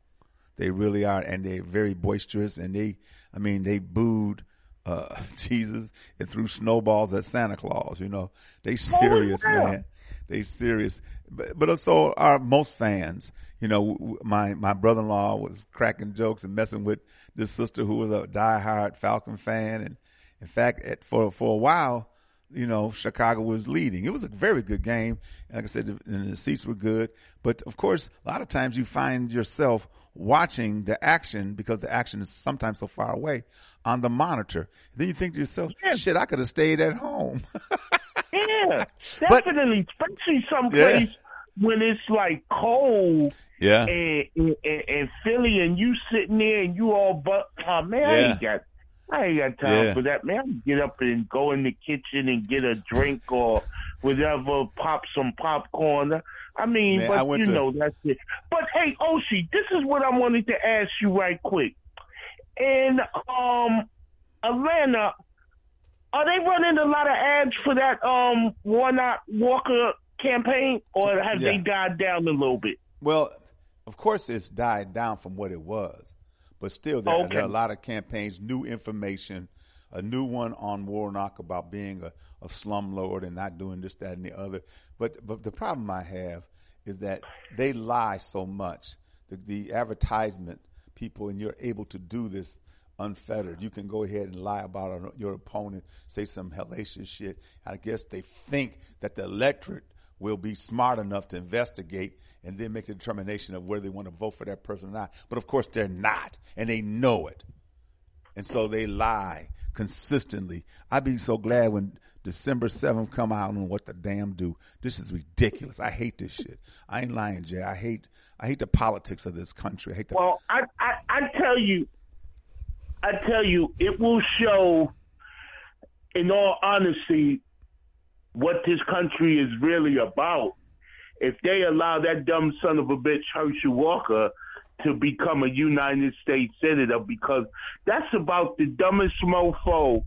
They really are, and they're very boisterous. And they, I mean, they booed uh, Jesus and threw snowballs at Santa Claus. You know, they serious, yeah. man. They serious. But, but so are most fans. You know, my my brother in law was cracking jokes and messing with this sister who was a diehard Falcon fan, and in fact, at, for for a while, you know, Chicago was leading. It was a very good game. Like I said, the, and the seats were good. But of course, a lot of times you find yourself watching the action because the action is sometimes so far away on the monitor. Then you think to yourself, Yeah. shit, I could have stayed at home. Yeah, But- definitely, especially someplace when it's like cold yeah. and, and, and Philly, and you sitting there and you all but oh man, I ain't got. I ain't got time Yeah. for that, man. I can get up and go in the kitchen and get a drink or whatever, pop some popcorn. I mean, Man, I but went you to- know that's it. But hey, Oshi, this is what I wanted to ask you right quick. In um Atlanta, are they running a lot of ads for that um Warnock Walker campaign, or have they died down a little bit? Well, of course, it's died down from what it was, but still, there, Okay. there are a lot of campaigns, new information, a new one on Warnock about being a, a slumlord and not doing this, that, and the other. But but the problem I have is that they lie so much. The, the advertisement people, and you're able to do this unfettered. You can go ahead and lie about your opponent, say some hellacious shit. I guess they think that the electorate will be smart enough to investigate and then make the determination of whether they want to vote for that person or not. But of course, they're not, and they know it. And so they lie consistently. I'd be so glad when December 7th come out and what the damn do. This is ridiculous. I hate this shit. I ain't lying, Jay. I hate I hate the politics of this country. I hate the Well, I, I I tell you, I tell you, it will show. In all honesty, what this country is really about. If they allow that dumb son of a bitch Herschel Walker to become a United States senator, because that's about the dumbest mofo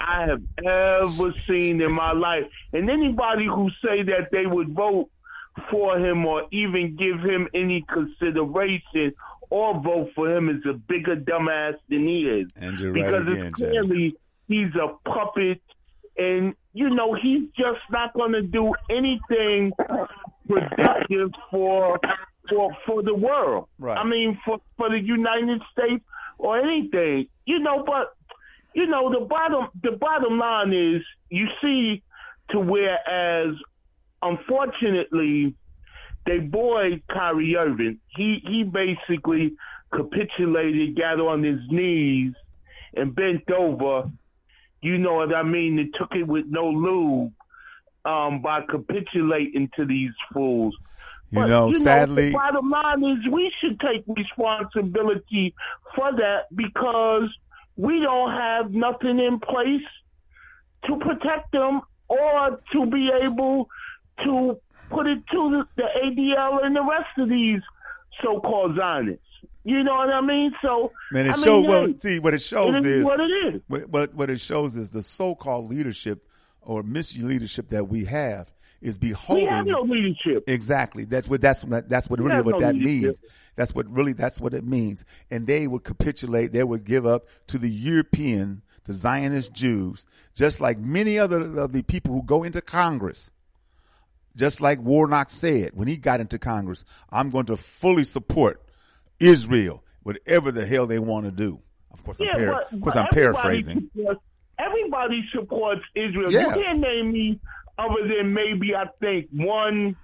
I have ever seen in my life. And anybody who say that they would vote for him or even give him any consideration or vote for him is a bigger dumbass than he is. And you're right because again, it's clearly he's a puppet and you know he's just not going to do anything productive for for for the world. Right. I mean for for the United States or anything. You know, but you know the bottom the bottom line is you see to whereas unfortunately they boy Kyrie Irving, he he basically capitulated, got on his knees and bent over. You know what I mean? They took it with no lube um, by capitulating to these fools. You But, know, sadly, the bottom line is we should take responsibility for that because we don't have nothing in place to protect them or to be able to put it to the, ADL and the rest of these so-called Zionists. You know what I mean? So, man, it I mean, shows. hey, Well, see, what it shows it is is what it is. What what it shows is the so-called leadership or misleadership that we have is We beholding. have no leadership. Exactly. That's what that's what that's what We really what no that leadership. means. That's what really that's what it means. And they would capitulate. They would give up to the European, the Zionist Jews, just like many other of the people who go into Congress. Just like Warnock said when he got into Congress, I'm going to fully support Israel, whatever the hell they want to do. Of course, I'm, Yeah, par- but, of course, I'm paraphrasing. everybody supports Israel. Yes. You can't name me other than maybe I think one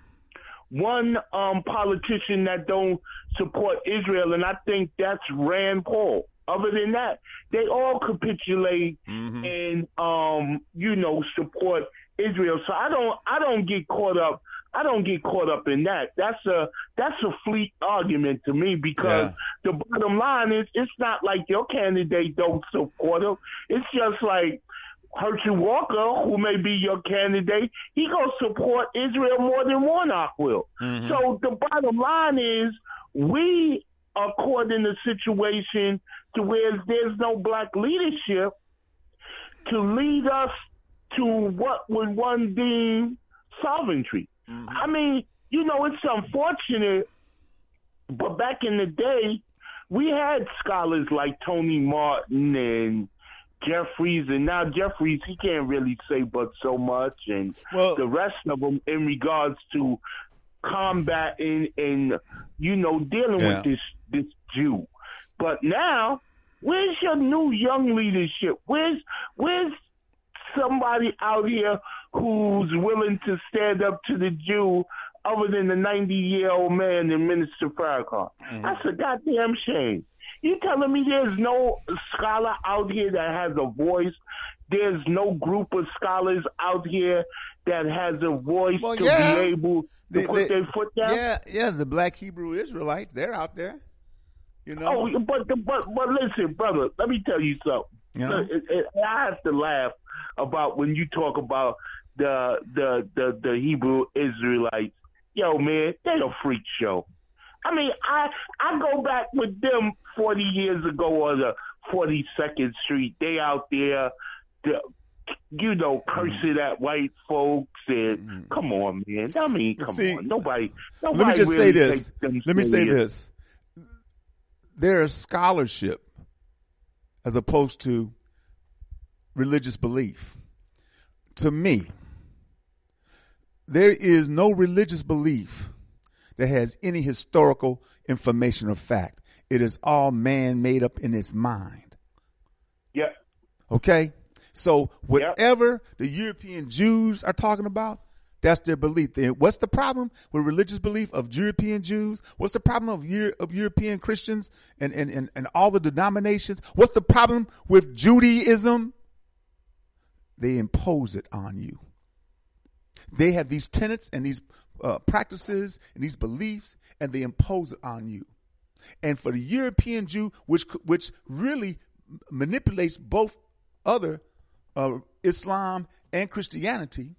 one um, politician that don't support Israel, and I think that's Rand Paul. Other than that, they all capitulate Mm-hmm. and um, you know support Israel. So I don't I don't get caught up. I don't get caught up in that. That's a that's a fleet argument to me because the bottom line is it's not like your candidate don't support him. It's just like Herschel Walker, who may be your candidate, he gonna support Israel more than Warnock will. Mm-hmm. So the bottom line is we are caught in a situation to where there's no black leadership to lead us to what would one deem sovereignty. Mm-hmm. I mean, you know, it's unfortunate, but back in the day, we had scholars like Tony Martin and Jeffries, and now Jeffries he can't really say but so much, and Well- the rest of them in regards to combating and you know dealing Yeah. with this this Jew. But now, where's your new young leadership? Where's where's somebody out here who's willing to stand up to the Jew other than the 90 year old man and Minister Farrakhan? Mm-hmm. That's a goddamn shame. You telling me there's no scholar out here that has a voice? There's no group of scholars out here that has a voice Well, to yeah. be able to They- put they- their foot down? Yeah, yeah, the black Hebrew Israelites, they're out there. You know. Oh, but but but listen, brother. Let me tell you something. You know? It- it- I have to laugh about when you talk about the the the, the Hebrew Israelites. Yo, man, they a freak show. I mean, I I go back with them forty years ago on the Forty Second Street. They out there, the, you know, cursing at white folks and come on, man. I mean, come Mm-hmm. See, on, nobody. Let me just really say this. Let me say this. There is scholarship as opposed to religious belief. To me, there is no religious belief that has any historical information or fact. It is all man made up in his mind. Yeah. Okay? So whatever the European Jews are talking about, that's their belief. Then what's the problem with religious belief of European Jews? What's the problem of, Euro- of European Christians and, and, and, and all the denominations? What's the problem with Judaism? They impose it on you. They have these tenets and these uh, practices and these beliefs, and they impose it on you. And for the European Jew, which which really manipulates both other uh, Islam and Christianity,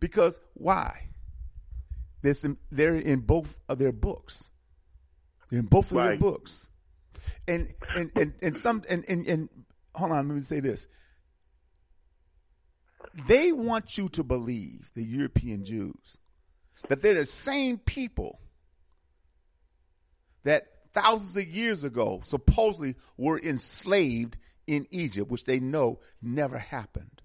because why? There's some, they're in both of their books. They're in both of their books, and and and and some and and, and hold on, let me say this: they want you to believe, the European Jews, that they're the same people that thousands of years ago supposedly were enslaved in Egypt, which they know never happened.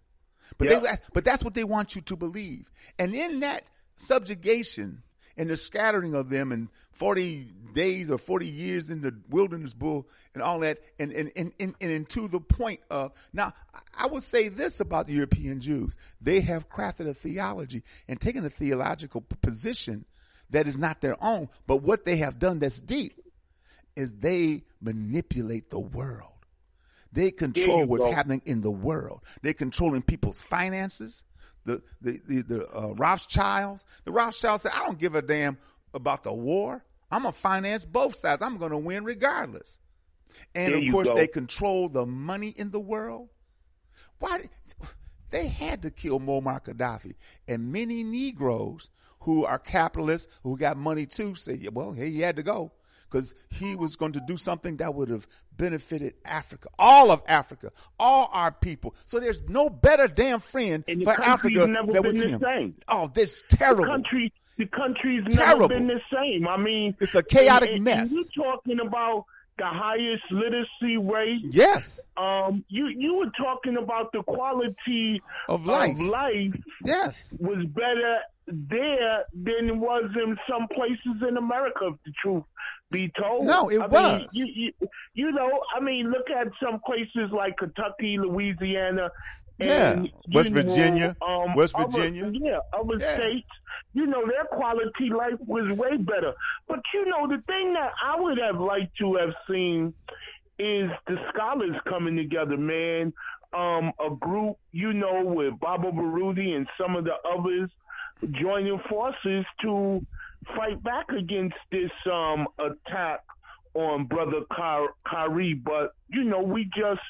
But Yeah. they, but that's what they want you to believe. And in that subjugation and the scattering of them in 40 days or 40 years in the wilderness bull and all that, and, and, and, and, and to the point of, now, I- I would say this about the European Jews. They have crafted a theology and taken a theological position that is not their own, but what they have done that's deep is they manipulate the world. They control what's go. happening in the world. They're controlling people's finances. The the the, the uh, Rothschilds. The Rothschilds said, "I don't give a damn about the war. I'm gonna finance both sides. I'm gonna win regardless." And There of course, they control the money in the world. Why? did- They had to kill Muammar Gaddafi, and many Negroes who are capitalists who got money too say, "Yeah, "Well, he had to go." Because he was going to do something that would have benefited Africa, all of Africa, all our people. So there's no better damn friend for Africa that was the him. same. Oh, this terrible. The country, the country's Terrible. never been the same. I mean, It's a chaotic and- and- mess. And you're talking about the highest literacy rate. Yes, Um, you you were talking about the quality Of life. Of life yes. was better there than it was in some places in America. If the truth be told, No, it I mean, was. you, you you know, I mean, look at some places like Kentucky, Louisiana. Yeah. West know, Virginia, um, West other- Virginia. yeah, other Yeah. states. You know, their quality life was way better. But you know, the thing that I would have liked to have seen is the scholars coming together, man. Um, a group, you know, with Baba Baruti and some of the others joining forces to fight back against this um attack on brother Ky- Kyrie. But you know, we just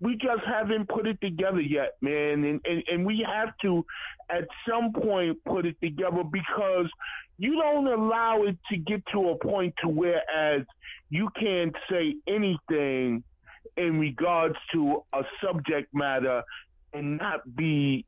we just haven't put it together yet, man, and, and and we have to at some point put it together because you don't allow it to get to a point to where as you can't say anything in regards to a subject matter and not be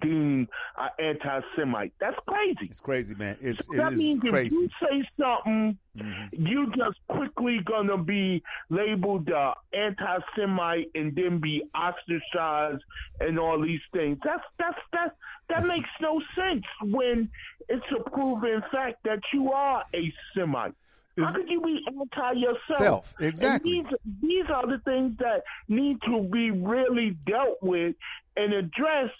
deemed an anti-Semite. That's crazy. It's crazy, man. It's it That is means if crazy. you say something, Mhm. you just quickly gonna be labeled uh, anti-Semite and then be ostracized and all these things. That's that's that that makes no sense when it's a proven fact that you are a Semite. How could you be anti yourself? Self, And exactly. these, these are the things that need to be really dealt with and addressed.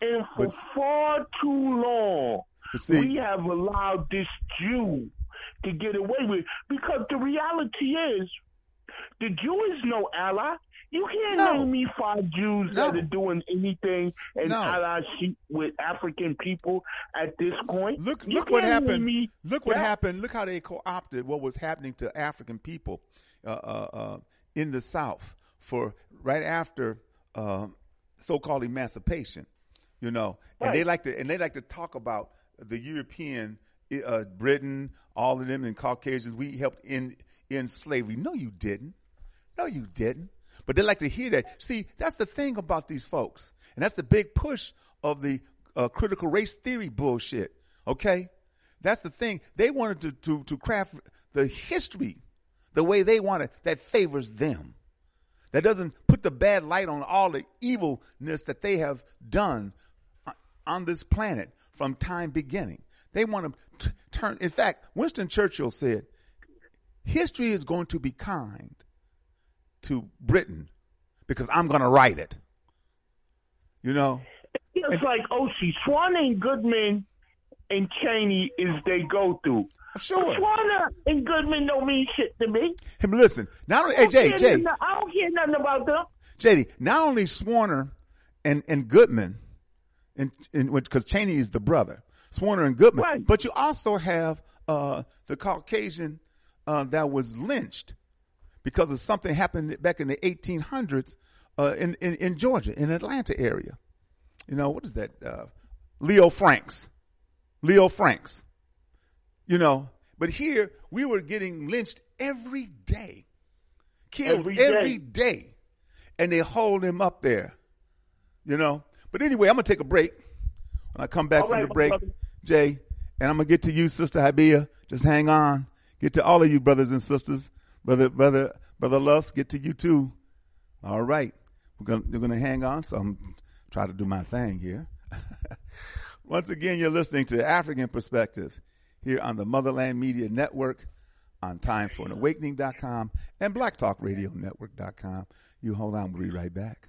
And for But- far too long, see- we have allowed this Jew to get away with. Because the reality is, the Jew is no ally. You can't No. name me five Jews No. that are doing anything and No. allyship with African people at this point. Look, You look what happened. Look what that. happened. Look how they co-opted what was happening to African people uh, uh, uh, in the South for right after uh, so-called emancipation. You know, and they like to and they like to talk about the European, uh, Britain, all of them, and Caucasians. We helped in in slavery. No, you didn't. No, you didn't. But they like to hear that. See, that's the thing about these folks, and that's the big push of the uh, critical race theory bullshit. Okay, that's the thing. They wanted to to to craft the history the way they want it that favors them. That doesn't put the bad light on all the evilness that they have done on- this planet from time beginning. They want to t- turn. In fact, Winston Churchill said, "History is going to be kind to Britain because I'm going to write it." You know, It's like oh, Oshi, Swan and Goodman and Chaney is they go through. Sure. Swan and Goodman don't mean shit to me. Him, listen. Not only, hey Jay, Jay, I don't care nothing about them. JD, not only Schwerner and, and Goodman, and because Chaney is the brother, Schwerner and Goodman, Right. but you also have uh, the Caucasian uh, that was lynched because of something happened back in the 1800s uh, in, in in Georgia, in Atlanta area. You know what is that? Uh, Leo Franks, Leo Franks. You know, but here we were getting lynched every day, killed Every day. every day, and they hold him up there. You know, But anyway, I'm gonna take a break. When I come back All from right, the break, brother. Jay, and I'm gonna get to you, Sister Habia. Just hang on. Get to all of you brothers and sisters, brother, brother, brother Lust. Get to you too. All right, we're gonna we're gonna hang on. So I'm try to do my thing here. Once again, you're listening to Afrikan Perspectives here on the Motherland Media Network on timeforanawakening.com and blacktalkradionetwork.com. You hold on, we'll be right back.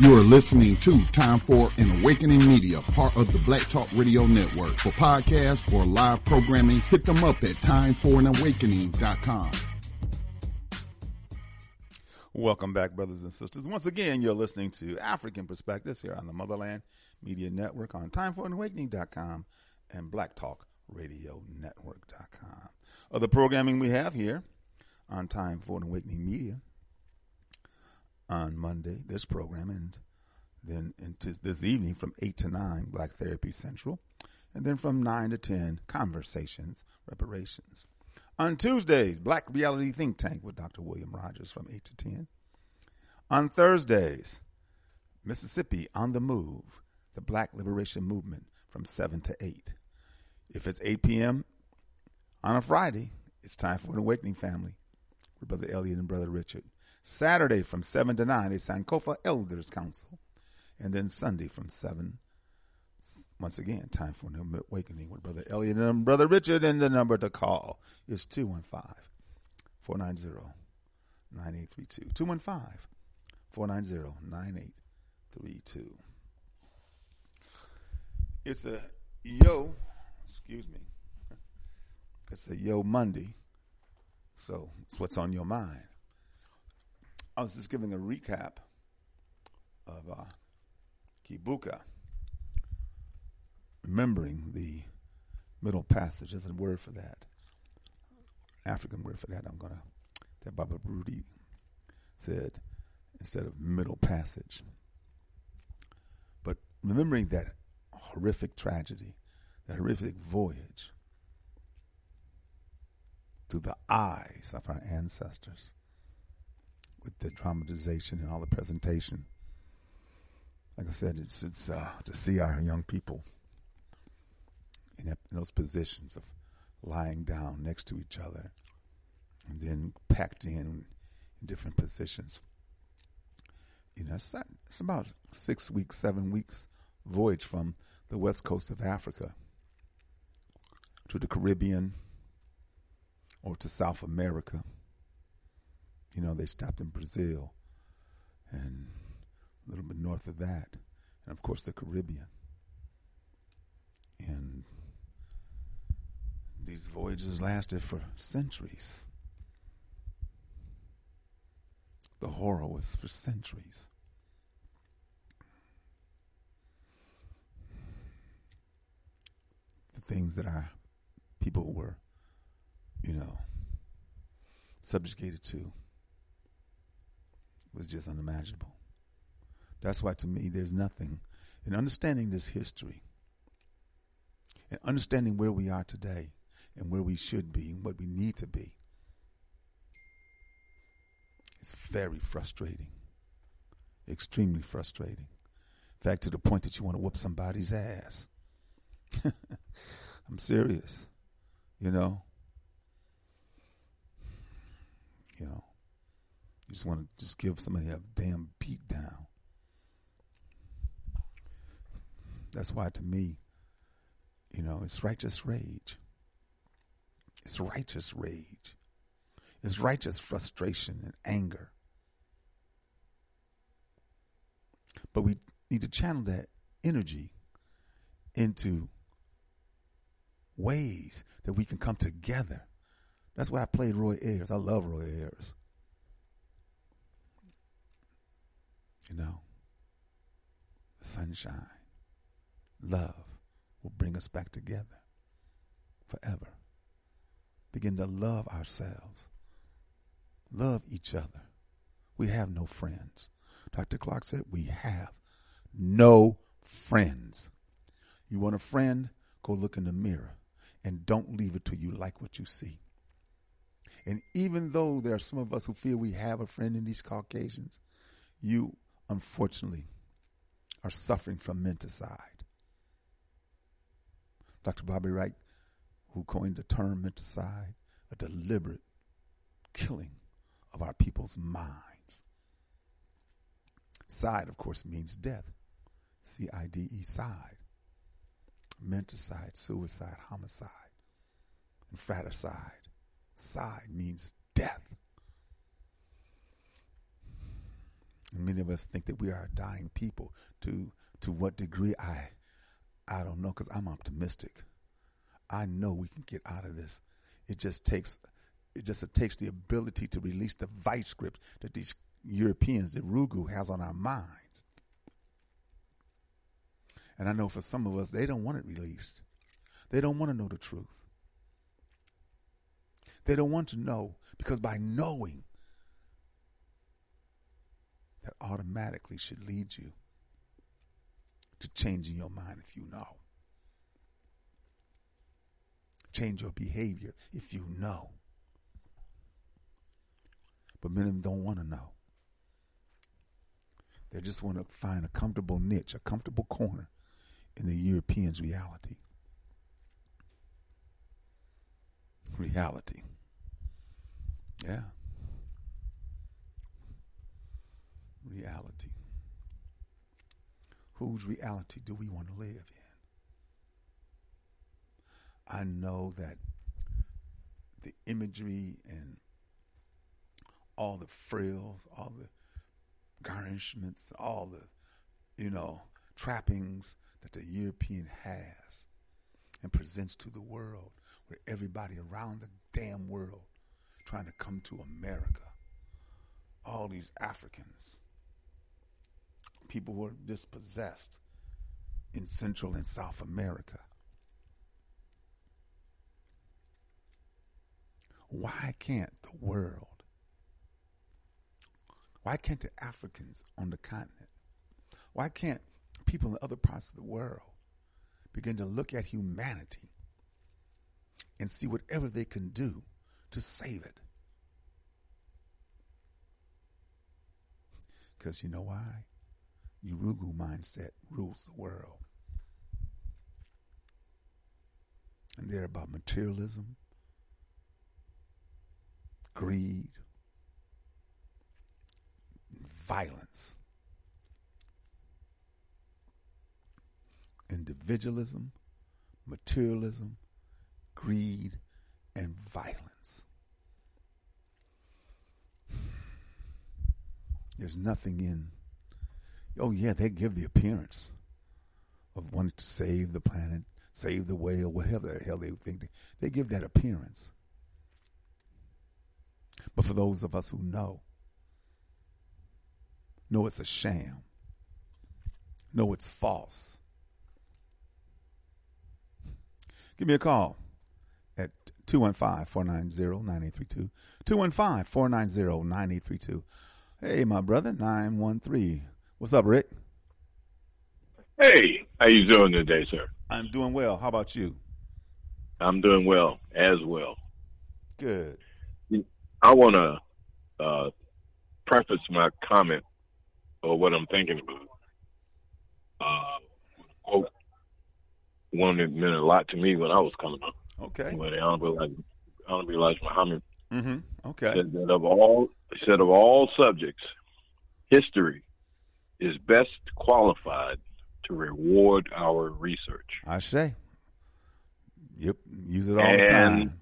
You are listening to Time for an Awakening Media, part of the Black Talk Radio Network. For podcasts or live programming, hit them up at timeforanawakening.com. Welcome back, brothers and sisters. Once again, you're listening to Afrikan Perspectives here on the Motherland Media Network on timeforanawakening.com and blacktalkradionetwork.com. Other programming we have here on Time for an Awakening Media on Monday, this program, and then into this evening from 8 to 9, Black Therapy Central, and then from 9 to 10, Conversations, Reparations. On Tuesdays, Black Reality Think Tank with Dr. William Rogers from 8 to 10. On Thursdays, Mississippi on the Move, the Black Liberation Movement from 7 to 8. If it's 8 p.m. on a Friday, it's time for an Awakening Family with Brother Elliot and Brother Richard. Saturday from 7 to 9 is Sankofa Elders Council. And then Sunday from 7, once again, time for an awakening with Brother Elliot and Brother Richard. And the number to call is 215 490 9832. 215 490 9832. It's a yo, excuse me. It's a yo Monday. So it's what's on your mind. I was just giving a recap of uh, Kibuka, remembering the middle passage. There's a word for that, African word for that. I'm gonna that Baba Baruti said instead of middle passage. But remembering that horrific tragedy, that horrific voyage through the eyes of our ancestors with the dramatization and all the presentation. Like I said, it's it's uh, to see our young people in, that, in those positions of lying down next to each other, and then packed in in different positions. You know, it's, not, it's about six weeks, seven weeks voyage from the west coast of Africa to the Caribbean or to South America you know, they stopped in Brazil and a little bit north of that, and of course the Caribbean. And these voyages lasted for centuries. The horror was for centuries. The things that our people were, you know, subjugated to was just unimaginable. That's why, to me, there's nothing in understanding this history and understanding where we are today and where we should be and what we need to be. It's very frustrating, extremely frustrating. In fact, to the point that you want to whoop somebody's ass. I'm serious, you know. You know. You just want to just give somebody a damn beat down. That's why, to me, you know, it's righteous rage. It's righteous rage. It's righteous frustration and anger. But we need to channel that energy into ways that we can come together. That's why I played Roy Ayers. I love Roy Ayers. You know, sunshine, love will bring us back together forever. Begin to love ourselves, love each other. We have no friends. Dr. Clarke said, We have no friends. You want a friend? Go look in the mirror and don't leave it till you like what you see. And even though there are some of us who feel we have a friend in these Caucasians, you unfortunately, are suffering from menticide. Dr. Bobby Wright, who coined the term menticide, a deliberate killing of our people's minds. Side, of course, means death. C I D E, side. Menticide, suicide, homicide, and fratricide. Side means death. And many of us think that we are a dying people. To to what degree I I don't know because I'm optimistic. I know we can get out of this. It just takes it just takes the ability to release the vice grip that these Europeans, the Yurugu, has on our minds. And I know for some of us, they don't want it released. They don't want to know the truth. They don't want to know because by knowing, that automatically should lead you to changing your mind if you know. Change your behavior if you know. But many of them don't want to know. They just want to find a comfortable niche, a comfortable corner in the Europeans' reality. Reality. Yeah. Reality. Whose reality do we want to live in? I know that the imagery and all the frills, all the garnishments, all the, you know, trappings that the European has and presents to the world, where everybody around the damn world trying to come to America. All these Africans, people who are dispossessed in Central and South America. Why can't the world, why can't the Africans on the continent, why can't people in other parts of the world begin to look at humanity and see whatever they can do to save it? Because you know why? Yurugu mindset rules the world. And they're about materialism, greed, violence, individualism, materialism, greed, and violence. There's nothing in, oh, yeah, they give the appearance of wanting to save the planet, save the whale, whatever the hell they think. They, they give that appearance. But for those of us who know, know it's a sham, know it's false. Give me a call at 215-490-9832. 215-490-9832. Hey, my brother, 913. What's up, Rick? Hey, how you doing today, sir? I'm doing well. How about you? I'm doing well as well. Good. I want to uh, preface my comment or what I'm thinking about. Uh, quote one that meant a lot to me when I was coming up. Okay. When the Honorable, like, Honorable Elijah Muhammad Mm-hmm. Okay. said that of all said of all subjects, history is best qualified to reward our research. I say. Yep. Use it all the time.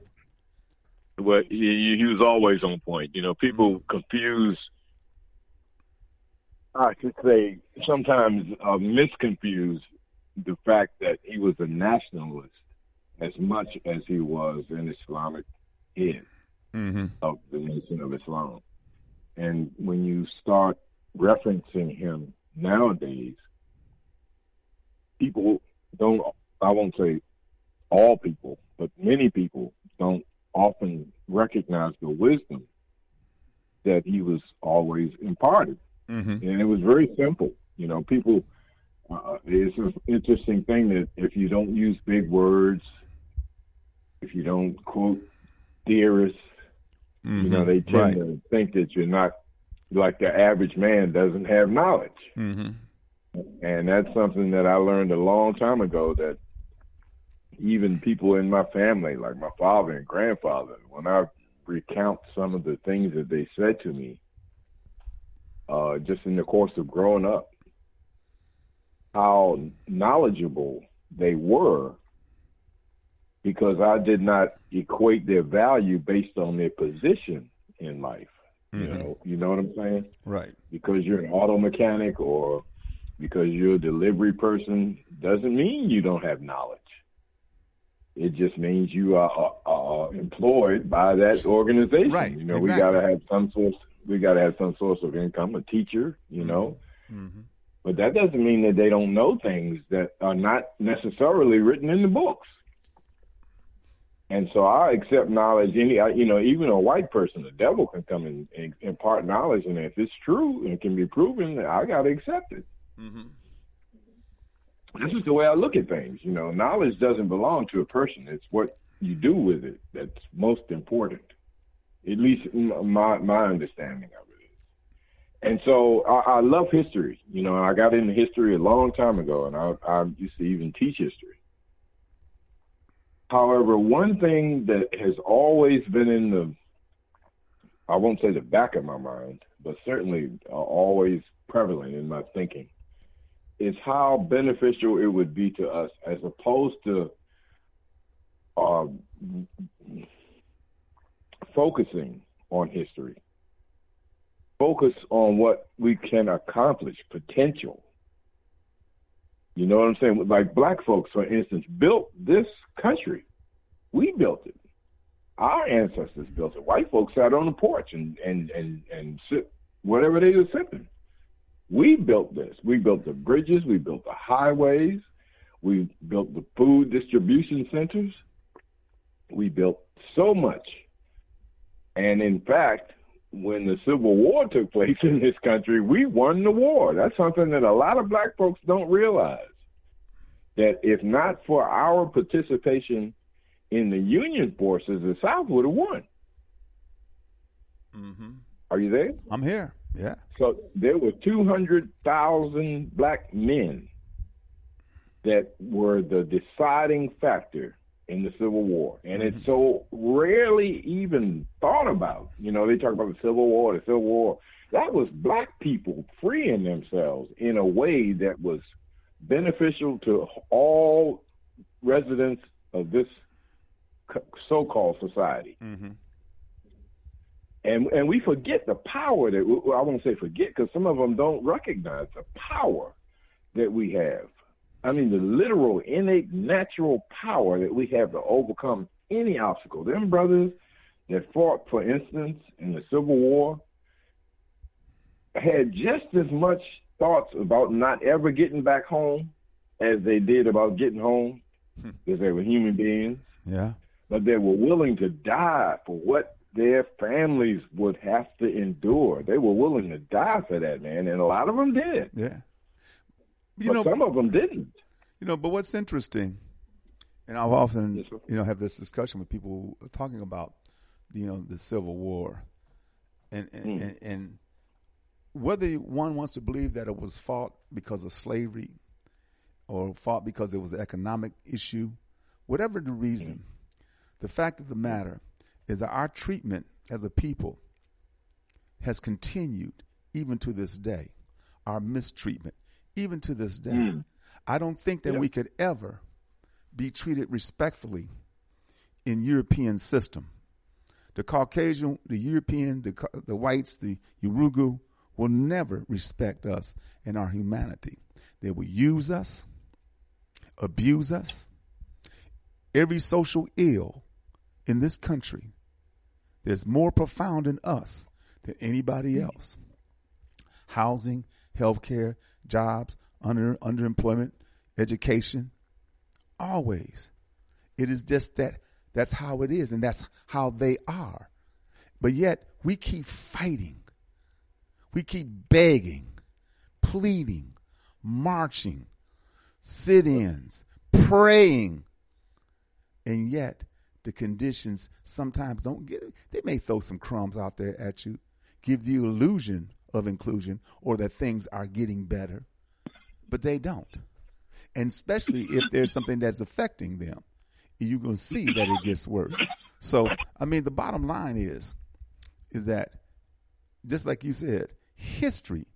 But he, he was always on point. You know, people confuse. I should say sometimes uh, misconfuse the fact that he was a nationalist as much as he was an Islamic head Mm-hmm. of the Nation of Islam. And when you start referencing him nowadays, people don't, I won't say all people, but many people don't often recognize the wisdom that he was always imparted. Mm-hmm. And it was very simple. You know, people, uh, it's an interesting thing that if you don't use big words, if you don't quote theorists, you know, they tend right. to think that you're not like the average man doesn't have knowledge. Mm-hmm. And that's something that I learned a long time ago that even people in my family, like my father and grandfather, when I recount some of the things that they said to me, uh, just in the course of growing up, how knowledgeable they were because I did not equate their value based on their position in life. You know, you know what I'm saying? Right. Because you're an auto mechanic or because you're a delivery person doesn't mean you don't have knowledge. It just means you are, are employed by that organization. Right, You know, exactly. we got to have some source. We got to have some source of income. A teacher, you know, Mm-hmm. but that doesn't mean that they don't know things that are not necessarily written in the books. And so I accept knowledge. Any, I- you know, even a white person, the devil can come and, and impart knowledge, and if it's true and can be proven, I got to accept it. Mm-hmm. This is the way I look at things. You know, knowledge doesn't belong to a person. It's what you do with it that's most important. At least my my understanding of it is. And so I, I love history. You know, I got into history a long time ago, and I, I used to even teach history. However, one thing that has always been in the, I won't say the back of my mind, but certainly uh, always prevalent in my thinking, is how beneficial it would be to us as opposed to uh, focusing on history. Focus on what we can accomplish, potential. You know what I'm saying? Like black folks, for instance, built this country. We built it. Our ancestors built it. White folks sat on the porch and and and and whatever they were sipping. We built this. We built the bridges. We built the highways. We built the food distribution centers. We built so much. And in fact, when the Civil War took place in this country, we won the war. That's something that a lot of black folks don't realize. That if not for our participation in the Union forces, the South would have won. Mm-hmm. Are you there? I'm here. Yeah. So there were 200,000 black men that were the deciding factor in the Civil War. And it's so rarely even thought about. You know, they talk about the Civil War, the Civil War. That was black people freeing themselves in a way that was beneficial to all residents of this so-called society Mm-hmm. and and we forget the power that well, I won't say forget because some of them don't recognize the power that we have. I mean, the literal, innate, natural power that we have to overcome any obstacle. Them brothers that fought, for instance, in the Civil War, had just as much thoughts about not ever getting back home as they did about getting home, hmm. because they were human beings Yeah. but they were willing to die for what their families would have to endure. They were willing to die for that, man, and a lot of them did. Yeah. You but know, some of them didn't. You know, but what's interesting, and I've often, Yes, you know, have this discussion with people talking about, you know, the Civil War, and and, Hmm. and, and whether one wants to believe that it was fought because of slavery, or fought because it was an economic issue, whatever the reason, the fact of the matter is that our treatment as a people has continued even to this day. Our mistreatment, even to this day. Mm. I don't think that we could ever be treated respectfully in European system. The Caucasian, the European, the the whites, the Yurugu will never respect us and our humanity. They will use us, abuse us. Every social ill in this country that's more profound in us than anybody mm. else. Housing, healthcare, jobs, under underemployment, education, always. It is just that that's how it is and that's how they are. But yet we keep fighting. We keep begging, pleading, marching, sit-ins, praying. And yet the conditions sometimes don't get it. They may throw some crumbs out there at you, give the illusion of inclusion or that things are getting better, but they don't. And especially if there's something that's affecting them, you're going to see that it gets worse. So, I mean, the bottom line is, is that just like you said, history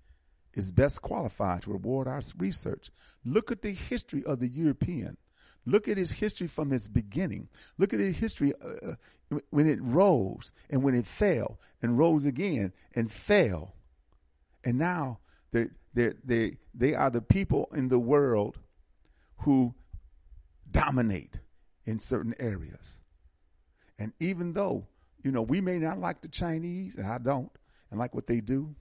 is best qualified to reward our research. Look at the history of the European. Look at his history from its beginning. Look at his history uh, uh, when it rose and when it fell and rose again and fell. And now they they they they are the people in the world who dominate in certain areas. And even though, you know, we may not like the Chinese, and I don't, and like what they do,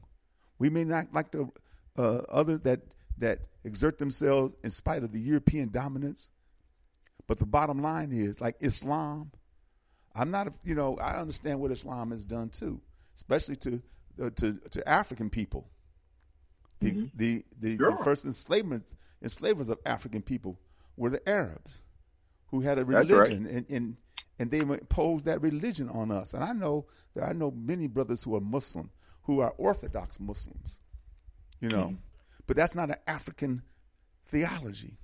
we may not like the uh, others that that exert themselves in spite of the European dominance. But the bottom line is, like Islam, I'm not, you know, I understand what Islam has done too, especially to uh, to to African people. The Mm-hmm. the the, Sure. the first enslavement enslavers of African people were the Arabs, who had a That's right. religion, and, and and they imposed that religion on us. And I know that I know many brothers who are Muslim, who are Orthodox Muslims, you know, Mm-hmm. but that's not an African theology.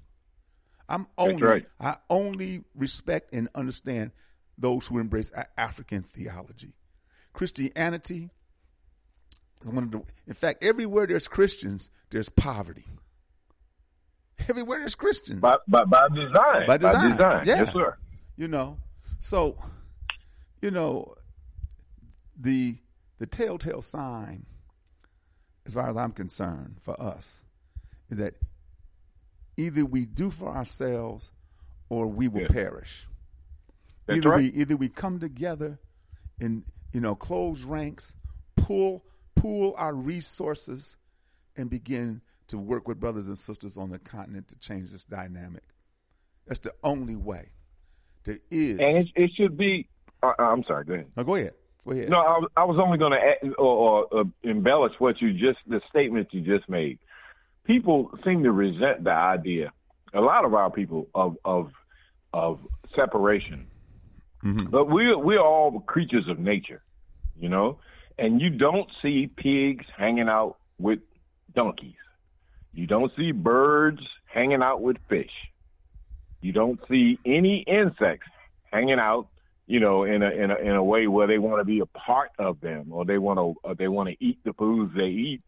I'm only right. I only respect and understand those who embrace African theology. Christianity is one of the. In fact, everywhere there's Christians, there's poverty. Everywhere there's Christians, By, by, by design. By design, yeah. Yes, sir. you know. So, you know, the the telltale sign, as far as I'm concerned, for us, is that either we do for ourselves or we will Yeah. perish. That's either right. we either we come together and you know close ranks, pull pool our resources, and begin to work with brothers and sisters on the continent to change this dynamic. That's the only way. There is. And it, it should be. Uh, I'm sorry. Go ahead. no, go ahead. Go ahead. No, I was, I was only going to or, or uh, embellish what you just the statement you just made. People seem to resent the idea. A lot of our people of of of separation, but we we're all creatures of nature, you know. And you don't see pigs hanging out with donkeys. You don't see birds hanging out with fish. You don't see any insects hanging out, you know, in a in a in a way where they want to be a part of them or they want to or they want to eat the foods they eat.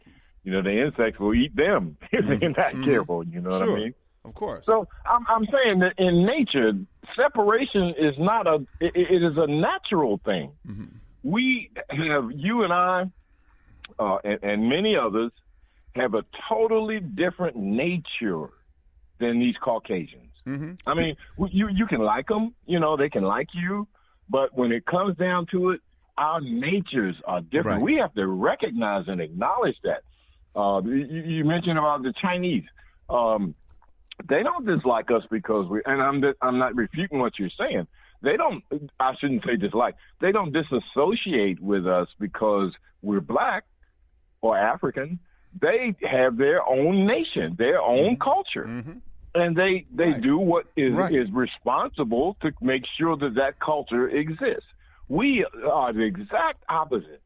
You know, the insects will eat them if they're mm-hmm. not mm-hmm. careful. You know what. I mean? Of course. So I'm I'm saying that in nature, separation is not a it, it is a natural thing. Mm-hmm. We have you and I, uh, and, and many others have a totally different nature than these Caucasians. I mean, you you can like them, you know, they can like you, but when it comes down to it, our natures are different. Right. We have to recognize and acknowledge that. Uh, you, you mentioned about the Chinese. Um, they don't dislike us because we, and I'm I'm not refuting what you're saying. They don't. I shouldn't say dislike. They don't disassociate with us because we're black or African. They have their own nation, their own culture, and they they Mm-hmm. Right. do what is Right. is responsible to make sure that that culture exists. We are the exact opposite.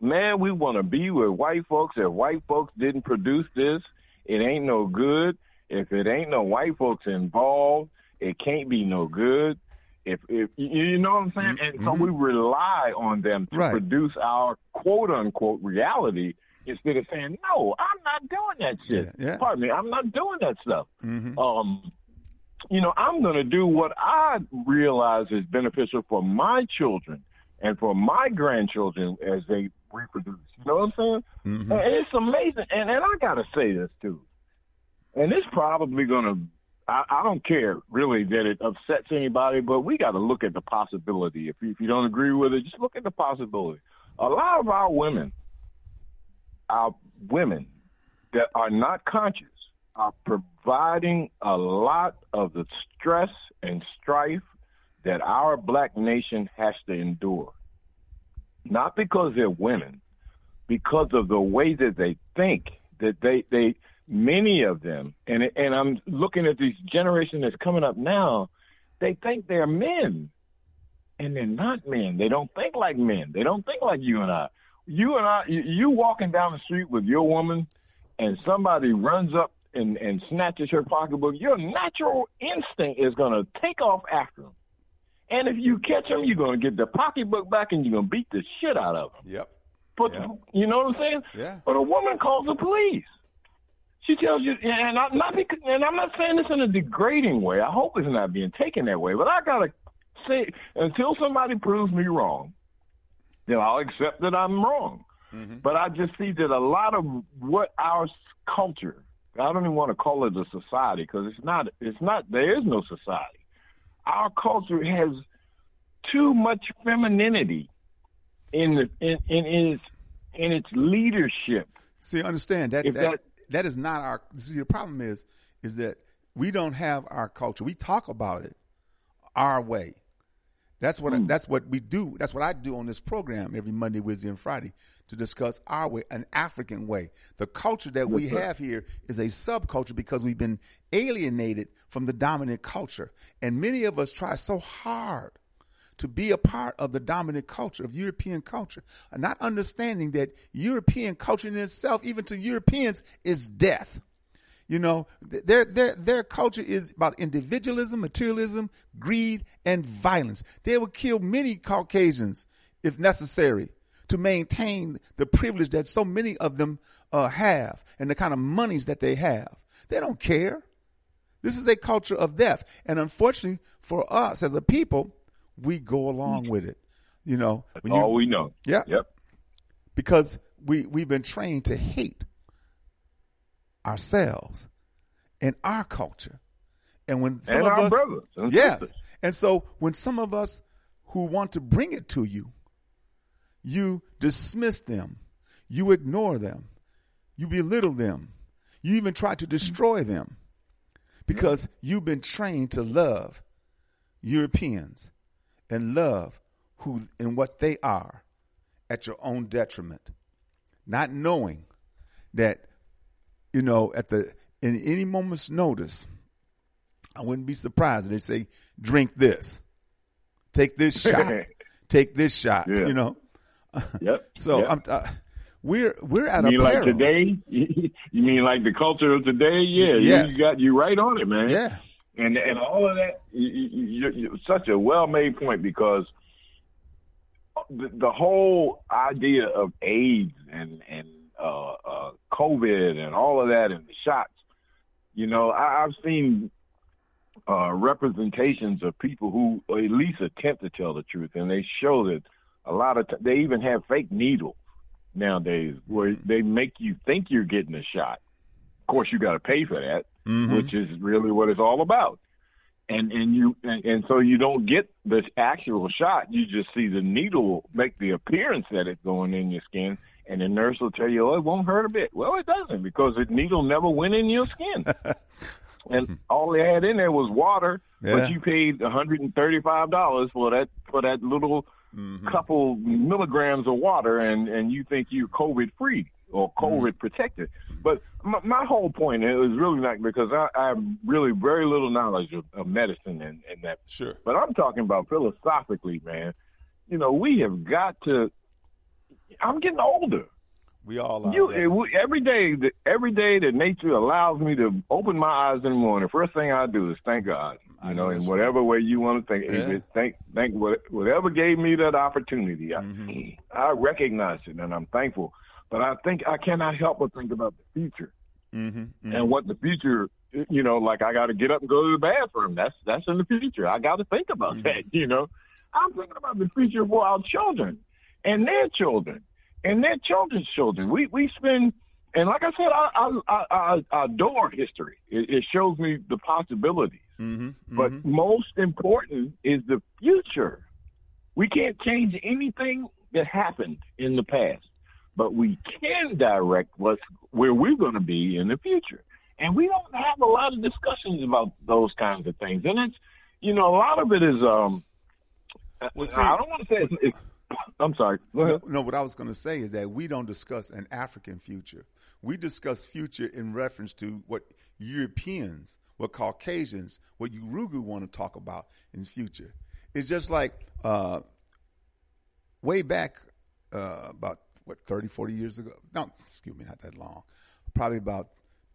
Man, we want to be with white folks. If white folks didn't produce this, it ain't no good. If it ain't no white folks involved, it can't be no good. If if you know what I'm saying, and so we rely on them to Mm-hmm. Right. produce our quote unquote reality instead of saying, "No, I'm not doing that shit." Yeah, yeah. Pardon me, I'm not doing that stuff. Mhm. Um, you know, I'm going to do what I realize is beneficial for my children and for my grandchildren as they reproduce. You know what I'm saying? Mm-hmm. And it's amazing. And, and I got to say this too. And it's probably going to, I, I don't care really that it upsets anybody, but we got to look at the possibility. If you, if you don't agree with it, just look at the possibility. A lot of our women, our women that are not conscious are providing a lot of the stress and strife that our black nation has to endure. Not because they're women, because of the way that they think, that they, they many of them, and and I'm looking at this generation that's coming up now, they think they're men, and they're not men. They don't think like men. They don't think like you and I. You and I, you, walking down the street with your woman, and somebody runs up and and snatches her pocketbook. Your natural instinct is going to take off after them. And if you catch them, you're going to get the pocketbook back, and you're going to beat the shit out of them. Yep. But Yeah. you know what I'm saying? Yeah. But a woman calls the police. She tells you, and I'm not because, and I'm not saying this in a degrading way. I hope it's not being taken that way. But I gotta say, until somebody proves me wrong, then I'll accept that I'm wrong. Mm-hmm. But I just see that a lot of what our culture, I don't even want to call it a society because it's not, it's not, there is no society. Our culture has too much femininity in the, in, in, in its, in its leadership. See, understand that that, that- that is not our. See, the problem is is that we don't have our culture. We talk about it our way. That's what I, hmm. that's what we do. That's what I do on this program every Monday, Wednesday, and Friday to discuss our way, an African way. The culture that we have here is a subculture because we've been alienated from the dominant culture, and many of us try so hard to be a part of the dominant culture of European culture, and not understanding that European culture in itself, even to Europeans, is death. You know, their their their culture is about individualism, materialism, greed, and violence. They would kill many Caucasians if necessary to maintain the privilege that so many of them uh, have and the kind of monies that they have. They don't care. This is a culture of death, and unfortunately for us as a people, we go along hmm. with it. You know, That's all we know. Yeah. Yep. because we we've been trained to hate ourselves and our culture. And when some And of our us, brothers and yes, sisters. and so when some of us who want to bring it to you, you dismiss them, you ignore them, you belittle them, you even try to destroy them hmm. because you've been trained to love Europeans and love who and what they are at your own detriment, not knowing that you know at the in any moment's notice, I wouldn't be surprised if they say, "Drink this, take this shot, take this shot." Yeah. You know, Yep. so Yep. I'm. Uh, we're we're at You a mean like today? you mean like the culture of today? Yeah, Yes. you got you right on it, man. Yeah. And and all of that. You, you, you, such a well made point because the, the whole idea of AIDS and and uh, uh, COVID and all of that and the shots. You know, I, I've seen uh, representations of people who at least attempt to tell the truth, and they show that a lot of t- they even have fake needles nowadays where they make you think you're getting a shot. Of course, you got to pay for that, Mm-hmm. which is really what it's all about. And and you and, and so you don't get the actual shot. You just see the needle make the appearance that it's going in your skin, and the nurse will tell you, "Oh, it won't hurt a bit." Well, it doesn't because the needle never went in your skin. and all they had in there was water, Yeah. but you paid one hundred and thirty-five dollars for that for that little mm-hmm. couple milligrams of water, and and you think you're COVID free or COVID protected. But my, my whole point is really not because I, I have really very little knowledge of, of medicine and, and that. Sure. But I'm talking about philosophically, man. You know, we have got to. I'm getting older. We all are. You it, we- every day, that- every day that nature allows me to open my eyes in the morning, first thing I do is thank God. I You know in whatever way you want to think, Yeah. thank thank what, whatever gave me that opportunity. I, Mm-hmm. I recognize it and I'm thankful. But I think I cannot help but think about the future Mm-hmm. and what the future. You know, like I got to get up and go to the bathroom. That's that's in the future. I got to think about Mm-hmm. that. You know, I'm thinking about the future for our children and their children and their children's children. We we spend and like I said, I I, I, I adore history. It, it shows me the possibilities. Mm-hmm. But most important is the future. We can't change anything that happened in the past, but we can direct what's where we're going to be in the future. And we don't have a lot of discussions about those kinds of things. And it's, you know, a lot of it is, um, Well, see- I don't want to say it's, it's I'm sorry. Go ahead. No, no, what I was going to say is that we don't discuss an African future. We discuss future in reference to what Europeans, what Caucasians, what Yurugu want to talk about in the future. It's just like uh, way back uh, about, what, 30, 40 years ago? No, excuse me, not that long. Probably about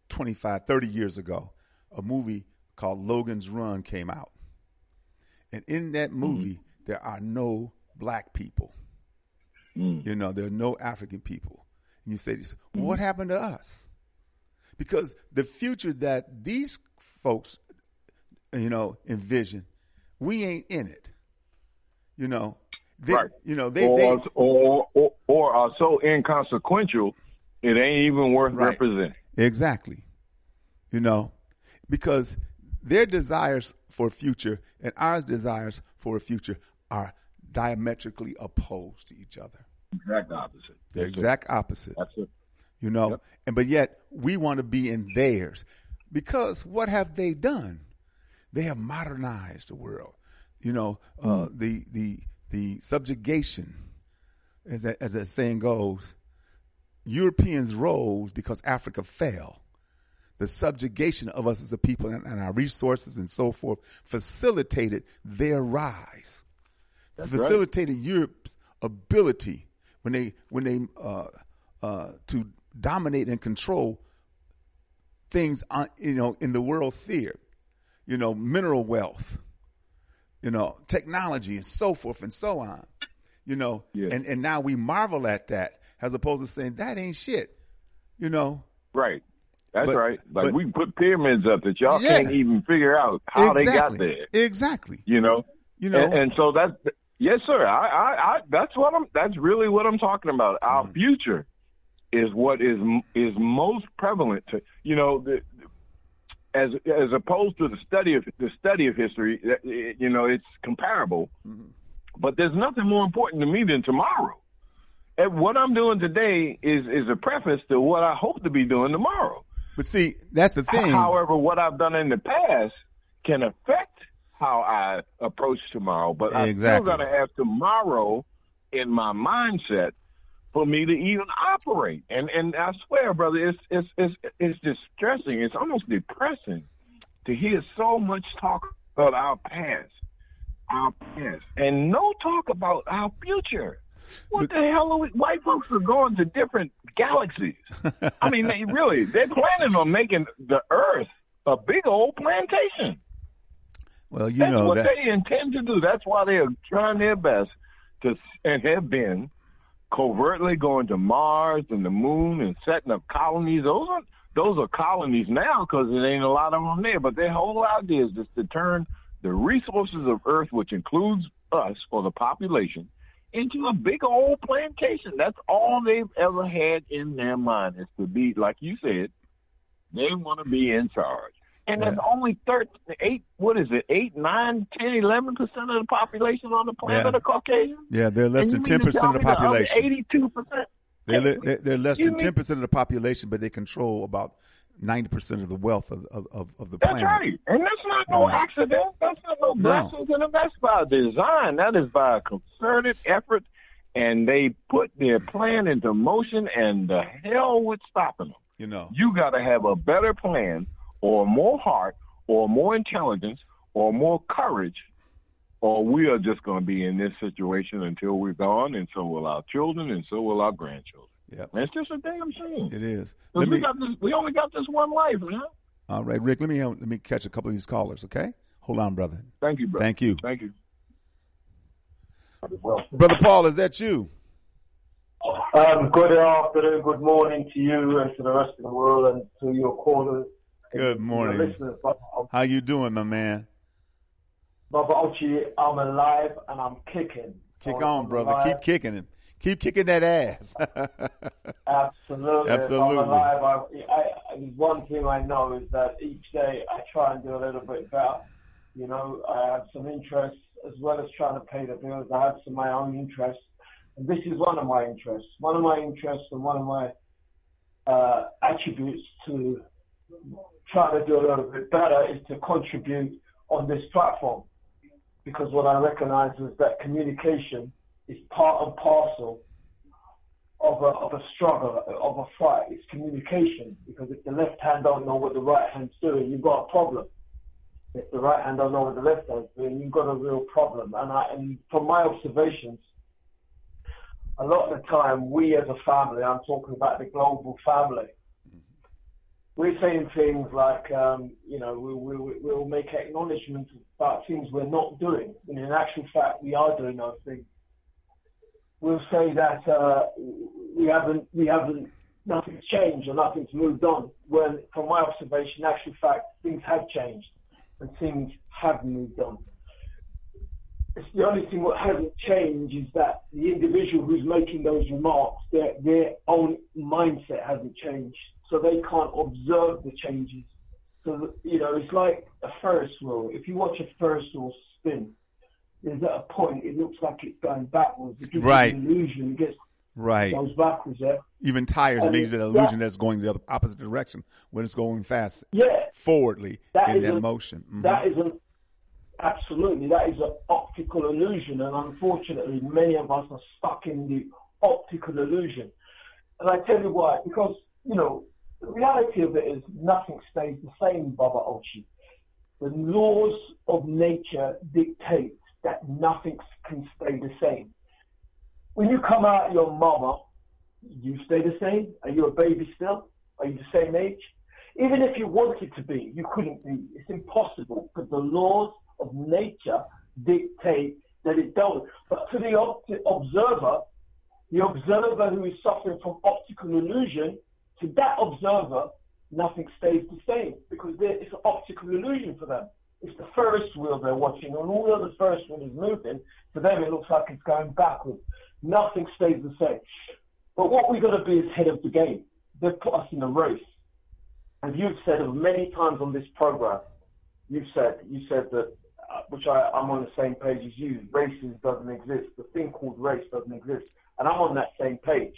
25, 30 years ago, a movie called Logan's Run came out. And in that mm-hmm. movie, there are no black people. Mm. You know, there are no African people. And you say, yourself, well, what mm-hmm. happened to us? because the future that these folks, you know, envision, we ain't in it. You know, they, Right. you know, they, or, they or, or or are so inconsequential, it ain't even worth Right. representing. Exactly. You know, because their desires for a future and our desires for a future are diametrically opposed to each other. Exact opposite. They're exact opposite. That's it. You know, Yep. and but yet we want to be in theirs because what have they done? They have modernized the world. You know, uh, the the the subjugation, as that, as that saying goes, Europeans rose because Africa fell. The subjugation of us as a people and, and our resources and so forth facilitated their rise. right. facilitated Europe's ability when they when they uh, uh, to dominate and control things on, you know in the world sphere, you know mineral wealth, you know technology and so forth and so on, you know Yeah. and and now we marvel at that as opposed to saying that ain't shit, you know Right. That's But- right. Like but- we put pyramids up that y'all Yeah. can't even figure out how they got there. exactly You know. you know and, and so that's yes, sir. I, I, I, that's what I'm. That's really what I'm talking about. Our Mm-hmm. future is what is is most prevalent to you know the, as as opposed to the study of the study of history. that- You know, it's comparable, Mm-hmm. but there's nothing more important to me than tomorrow. And what I'm doing today is is a preface to what I hope to be doing tomorrow. but see that's the thing However, what I've done in the past can affect how I approach tomorrow, but I'm still going to have tomorrow in my mindset for me to even operate. And and I swear, brother, it's it's it's it's distressing. It's almost depressing to hear so much talk about our past, our past, and no talk about our future. What the hell are we? White folks are going to different galaxies. I mean, they really, they're planning on making the Earth a big old plantation. well you That's know what that they intend to do. That's why they are trying their best to, and have been covertly going to Mars and the moon and setting up colonies. Those are those are colonies now because there ain't a lot of them there. But their whole idea is just to turn the resources of Earth, which includes us or the population, into a big old plantation. That's all they've ever had in their mind is to be, like you said, they want to be in charge. And there's only 13, eight, what is it, 8, 9, 10, 11% of the population on the planet Yeah. are Caucasian? yeah they're less And than 10 percent of the population. 82%? They're, le- they're, they're less than ten percent of the population, but they control about ninety percent of the wealth of of, of, the That's planet. right. And that's not no accident. That's not no No. blessings in them. That's by design. That is by a concerted effort. And they put their plan into motion, and the hell with stopping them. You know, You got to have a better plan, or more heart, or more intelligence, or more courage, or we are just going to be in this situation until we're gone, and so will our children, and so will our grandchildren. Yep. And it's just a damn shame. It is. Let we got this. We only got this one life, man. all right, Rick. Let me let me catch a couple of these callers. Okay, hold on, brother. Thank you, brother. Thank you, Thank you. brother Paul. Is that you? Um, good afternoon, good morning to you and to the rest of the world and to your callers. Good morning. Your listeners. Baba How you doing, my man? Baba Oshi, I'm alive and I'm kicking. Kick I'm on, brother. alive. Keep kicking it. Keep kicking that ass. Absolutely. Absolutely. I'm alive. I, I, one thing I know is that each day I try and do a little bit better. You know, I have some interests as well as trying to pay the bills. I have some of my own interests. And this is one of my interests. One of my interests and one of my uh, attributes to trying to do a little bit better is to contribute on this platform. Because what I recognize is that communication is part and parcel of a, of a struggle, of a fight. It's communication. Because if the left hand don't know what the right hand's doing, you've got a problem. If the right hand don't know what the left hand's doing, you've got a real problem. And, I, and from my observations, a lot of the time, we as a family, I'm talking about the global family, we're saying things like, um, you know, we, we, we'll make acknowledgements about things we're not doing. And in actual fact, we are doing those things. We'll say that uh, we haven't we haven't nothing's changed or nothing's moved on. When, from my observation, in actual fact, things have changed and things have moved on. It's the only thing that hasn't changed is that the individual who's making those remarks, their, their own mindset hasn't changed. So they can't observe the changes. So, you know, it's like a Ferris wheel. If you watch a Ferris wheel spin, there's at a point it looks like it's going backwards. It gives Right. an illusion. It gets Right. goes backwards there. Even tires And makes it an that- illusion that it's going the opposite direction when it's going fast Yeah, forwardly That in that a- motion. Mhm. that is an absolutely that is an optical illusion, and unfortunately, many of us are stuck in the optical illusion. And I tell you why, because you know the reality of it is nothing stays the same, Baba Oshi. The laws of nature dictate that nothing can stay the same. When you come out of your mama, you stay the same. Are you a baby still? Are you the same age? Even if you wanted to be, you couldn't be. It's impossible because the laws of nature dictate that it don't. But to the ob- observer, the observer who is suffering from optical illusion, to that observer, nothing stays the same because it's an optical illusion for them. It's the Ferris wheel they're watching, and although the Ferris wheel is moving, for them it looks like it's going backwards. Nothing stays the same. But what we've got to be is head of the game. They've put us in a race. And you've said many times on this program, you've said, you said that, uh, which I, I'm on the same page as you, races doesn't exist. The thing called race doesn't exist. And I'm on that same page.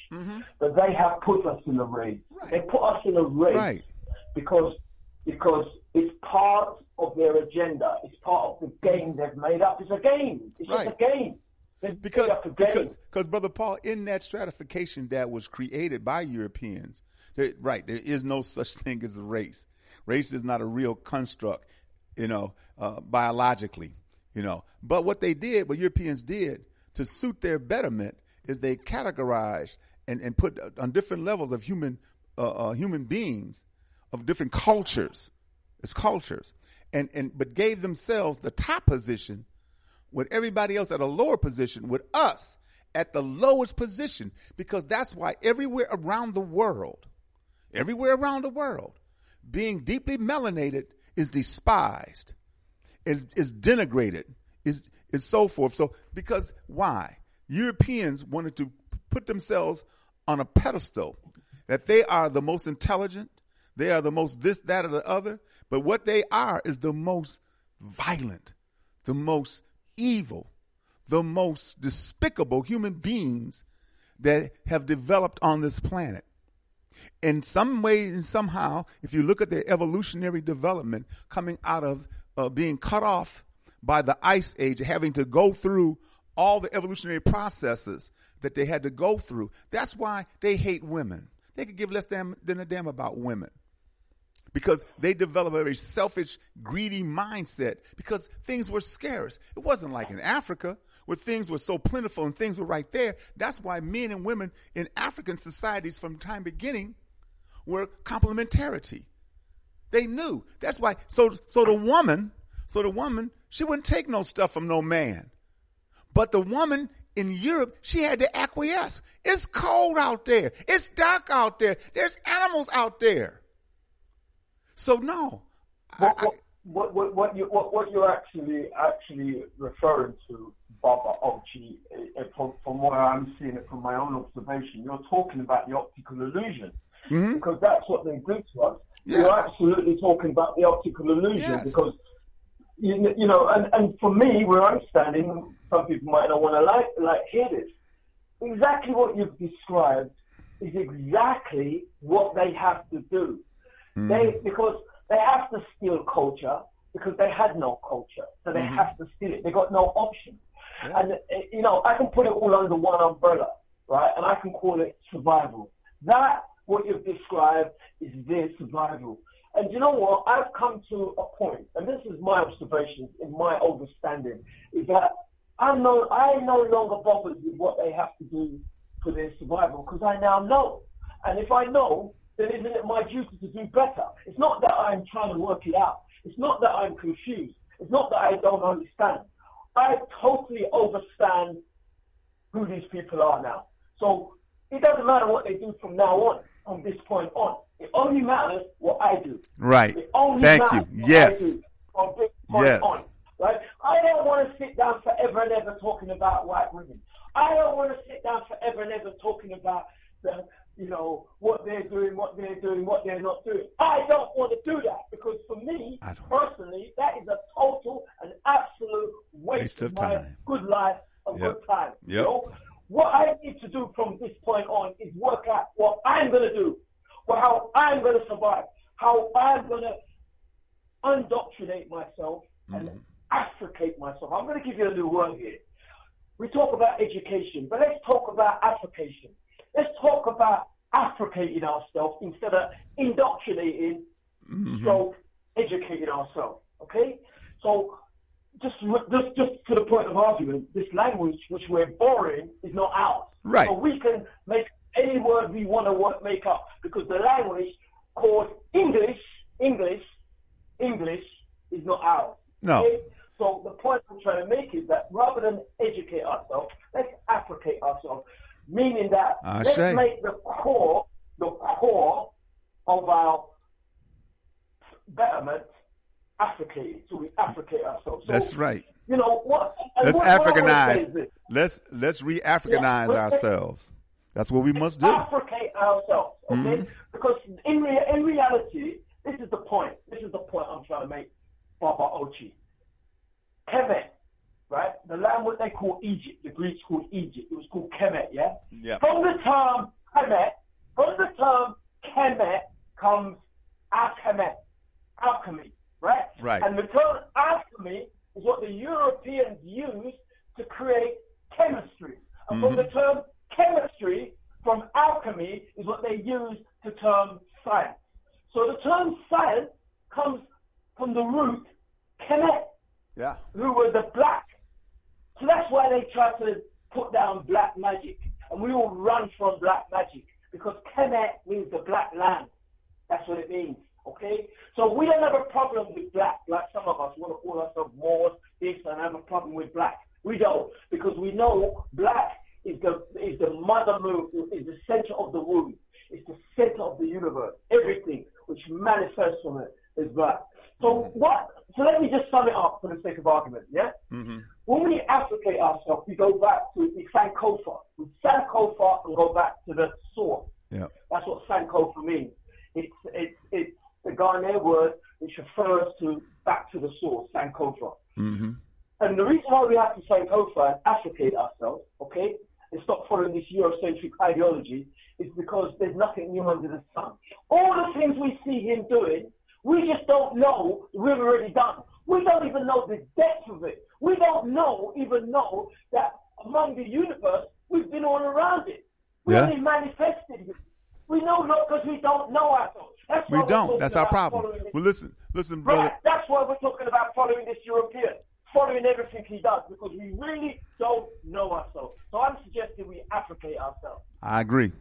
But they have put us in a race. They put us in a race Right. because because it's part of their agenda. It's part of the game they've made up. It's a game. It's just a game. They've because made up a game. because because brother Paul, in that stratification that was created by Europeans, there, right? There is no such thing as a race. Race is not a real construct, you know, uh, biologically, you know. But what they did, what Europeans did to suit their betterment, is they categorized and and put on different levels of human uh, uh, human beings of different cultures. It's cultures, and and but gave themselves the top position with everybody else at a lower position, with us at the lowest position, because that's why everywhere around the world, everywhere around the world, being deeply melanated is despised, is, is denigrated, is, is so forth. So, because why? Europeans wanted to put themselves on a pedestal that they are the most intelligent, they are the most this, that, or the other, but what they are is the most violent, the most evil, the most despicable human beings that have developed on this planet. In some way and somehow, if you look at their evolutionary development coming out of uh, being cut off by the ice age, having to go through all the evolutionary processes that they had to go through, that's why they hate women. They could give less damn, than a damn about women because they develop a very selfish, greedy mindset because things were scarce. It wasn't like in Africa where things were so plentiful and things were right there. That's why men and women in African societies from time beginning were complementarity. They knew. That's why. So, so the woman, so the woman, she wouldn't take no stuff from no man. But the woman in Europe, she had to acquiesce. It's cold out there. It's dark out there. There's animals out there. So no, what, what, what, what, what, you, what, what you're actually actually referring to, Baba Oshi, uh, from, from what I'm seeing it from my own observation, you're talking about the optical illusion. Because that's what they do to us. Yes. You're absolutely talking about the optical illusion Yes. because, you, you know, and, and for me, where I'm standing, some people might not want to like, like hear this. Exactly what you've described is exactly what they have to do. They because they have to steal culture because they had no culture, so they have to steal it. They got no option, and uh, you know I can put it all under one umbrella, right? And I can call it survival. That what you've described is their survival. And you know what? I've come to a point, and this is my observation, in my understanding, is that I'm no, I no longer bothered with what they have to do for their survival because I now know. And if I know, then isn't it my duty to do better? It's not that I'm trying to work it out. It's not that I'm confused. It's not that I don't understand. I totally understand who these people are now. So it doesn't matter what they do from now on. from this point on. It only matters what I do. Right. It only Thank matters you. Yes. I do from this point Yes. on. Right? I don't want to sit down forever and ever talking about white women. I don't want to sit down forever and ever talking about the, you know, what they're doing, what they're doing, what they're not doing. I don't want to do that because for me, personally, that is a total and absolute waste, Waste of my time. good life, a Yep. good time. Yep. know? What I need to do from this point on is work out what I'm going to do, how I'm going to survive, how I'm going to undoctrinate myself and mm-hmm. Africate myself. I'm going to give you a new word here. We talk about education, but let's talk about application. Let's talk about africating ourselves instead of indoctrinating, mm-hmm. stroke, educating ourselves. Okay? So, just, just, just to the point of argument, this language which we're borrowing is not ours. Right. So we can make any word we want to make up because the language called English, English, English is not ours. No. Okay? So the point I'm trying to make is that rather than educate ourselves, let's africate ourselves, meaning that Ah, let's Shay. make the core, the core of our betterment africated. So we africate ourselves. So, That's right. You know what? Let's what- what I say Africanize. this. Let's let's re-Africanize Yeah, ourselves. That's what we must do. Africate ourselves, okay? Mhm. Because in in reality, this is the point. This is the point I'm trying to make, Baba Oshi. Kemet, right? The land what they call Egypt, the Greeks called Egypt. It was called Kemet, yeah. Yeah. From the term Kemet, from the term Kemet comes alchemet, alchemy, right? Right. And the term alchemy is what the Europeans used to create chemistry. And from Mhm. the term chemistry, from alchemy, is what they used to term science. So the term science comes from the root Kemet, Yeah. who were the black. So that's why they try to put down black magic. And we all run from black magic because Kemet means the black land. That's what it means. Okay? So we don't have a problem with black, like some of us want to call ourselves Moors, this, and have a problem with black. We don't, because we know black is the is the mother moon, is the center of the womb. It's the center of the universe. Everything which manifests from it is black. So what? So let me just sum it up for the sake of argument. Yeah. Mm-hmm. When we applicate ourselves, we go back to the Sankofa. We Sankofa and go back to the source. Yeah. That's what Sankofa means. It's it's it's the Ghanaian word which refers to back to the source, Sankofa. Mm-hmm. And the reason why we have to Sankofa and applicate ourselves, okay, and stop following this Eurocentric ideology is because there's nothing new under the sun. All the things we see him doing, we just don't know we've already done. We don't even know the depth of it. We don't know, even know that among the universe, we've been all around it. We Yeah. only manifested it. We know not because we don't know ourselves. That's why We don't. That's our problem. Well, listen, listen, brother. That's why we're talking about following this European, following everything he does, because we really don't know ourselves. So I'm suggesting we applicate ourselves. I agree.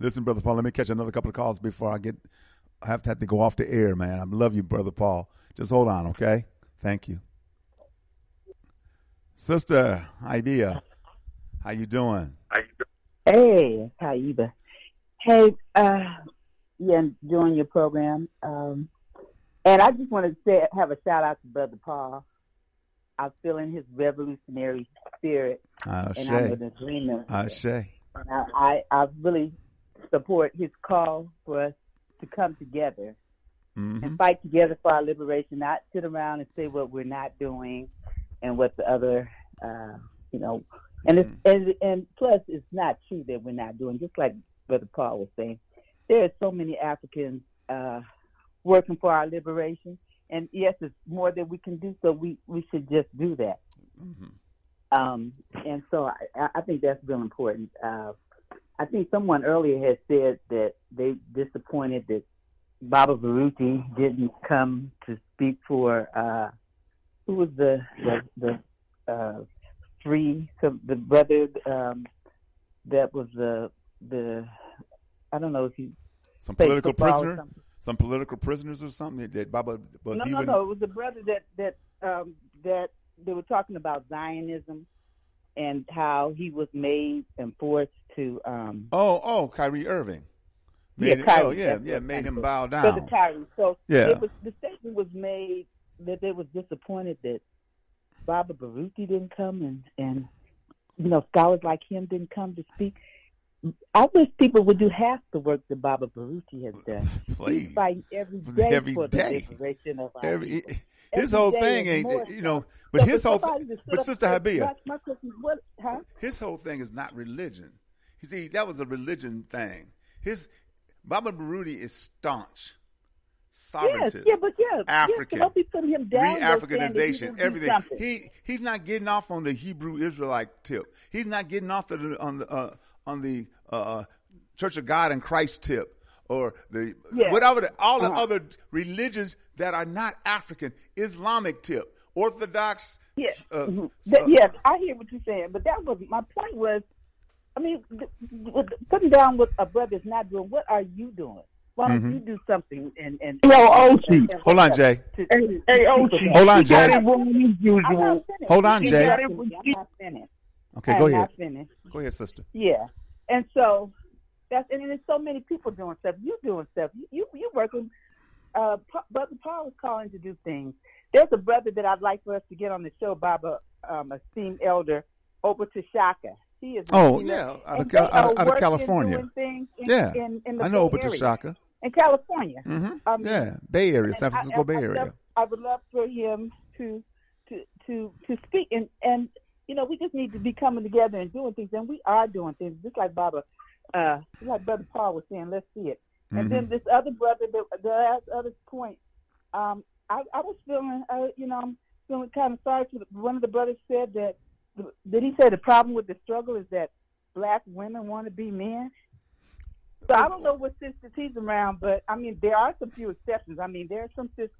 Listen, brother Paul. Let me catch another couple of calls before I get. I have to have to go off the air, man. I love you, brother Paul. Just hold on, okay? Thank you, sister. Idea, how you doing? Hey, Taiba. Hey, uh, yeah, enjoying your program. Um, and I just want to say, have a shout out to Brother Paul. I'm feeling his revolutionary spirit, Ashe. and I'm in agreement. Ashe. I, I, I really support his call for us to come together Mhm. and fight together for our liberation, not sit around and say what we're not doing and what the other, uh, you know, and it's and, and plus it's not true that we're not doing. Just like Brother Paul was saying, there are so many Africans uh, working for our liberation, and yes, it's more that we can do. So we we should just do that. Um, and so I, I think that's real important. Uh, I think someone earlier had said that they disappointed that Baba Baruti didn't come to speak for uh, who was the the, the uh, free so the brother um, that was the the I don't know if he Some political prisoner, some political prisoners or something that Baba was no, no, no. It was the brother that that um, that they were talking about Zionism and how he was made and forced to. Um, Oh, oh, Kyrie Irving. Made yeah, it- Kyrie, oh, yeah, yeah, made him bow down. Brother the Kyrie. So Yeah. it was, the statement was made that they was disappointed that Baba Baruti didn't come and and you know scholars like him didn't come to speak. I wish people would do half the work that Baba Baruti has done. Please. He's fighting every day Every for day. the liberation of our Every, people. his Every whole thing is ain't, you know, but So his whole, sit but Sister Habia, watch my question, what, huh? his whole thing is not religion. You see, that was a religion thing. His Baba Baruti is staunch, Yes, yeah, but yeah, African, yes, don't him down. though, saying that he re-Africanization, everything. He he's not getting off on the Hebrew Israelite tip. He's not getting off the, on the uh, on the uh, Church of God and Christ tip or the Yeah. whatever the, all the Uh-huh. other religions that are not African Islamic tip, Orthodox. Yeah, uh, mhm. uh, yes, I hear what you're saying, but that was my point. Was I mean, th- th- putting down what a brother is not doing. What are you doing? Why don't Mhm. you do something? And and Yo, Oshi. and- and Hold on, Jay. to- Hey, to- hey, Oshi. Hold on, Jay. it wrong as I'm usual. not finished. Hold on, Jay. I'm not finished. Okay, I'm go ahead. Go ahead, sister. Yeah, and so that's and there's so many people doing stuff. You doing stuff. You you, you working. Uh, brother Paul is calling to do things. There's a brother that I'd like for us to get on the show, Baba, um, esteemed elder, over to Shaka. He is. Oh, yeah, out of Cal- out of- out of California. in, Yeah, in, in the I know Bay Opa Area. Shaka. in California. hmm I mean, yeah, Bay Area, San Francisco I, Bay I Area. I would love for him to to to to speak and and you know we just need to be coming together and doing things and we are doing things just like Baba, uh, like Brother Paul was saying. Let's see it. And then Mhm. this other brother, the, the last other point, um, I, I was feeling, uh, you know, I'm feeling kind of sorry for the, one of the brothers said that. Did he say the problem with the struggle is that black women want to be men? So I don't know what sisters he's around, but I mean there are some few exceptions. I mean there are some sis,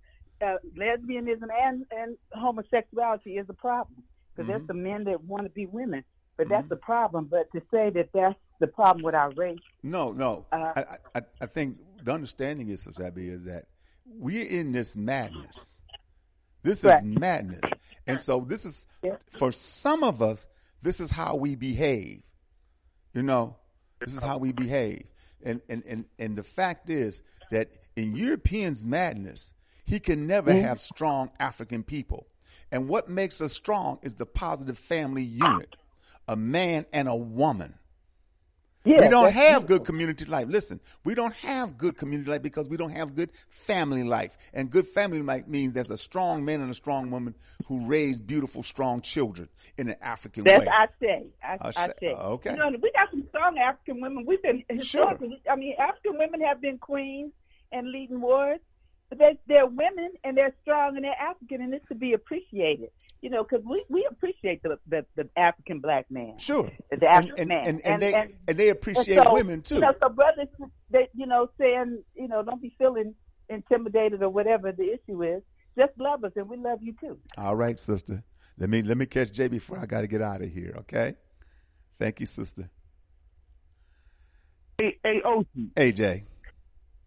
uh, lesbianism and and homosexuality is a problem because there's Mhm. some men that want to be women, but that's the problem. But to say that that's the problem with our race, No, no. Uh, I, I, I think the understanding is, Sasabi, is that we're in this madness. This Right. is madness. And so this is, Yeah. for some of us, this is how we behave. You know, this is how we behave. And, and, and, and the fact is that in Europeans' madness, he can never have strong African people. And what makes us strong is the positive family unit, a man and a woman. we don't have beautiful. good community life. Listen, we don't have good community life because we don't have good family life. And good family life means there's a strong man and a strong woman who raise beautiful, strong children in an African That's way. I say. I, I I say- say. Uh, okay. You know, we got some strong African women. We've been historically. I mean, African women have been queens and leading wars. But they, they're women and they're strong and they're African, and it's to be appreciated. You know, because we, we appreciate the, the the African black man. Sure. The And, African and, man. and, and, they, and, they appreciate and so, women too. You know, so brothers, they, you know, saying, you know, don't be feeling intimidated or whatever the issue is. Just love us, and we love you too. All right, sister. Let me let me catch Jay before I got to get out of here. Okay. Thank you, sister. Hey, hey, Oshi.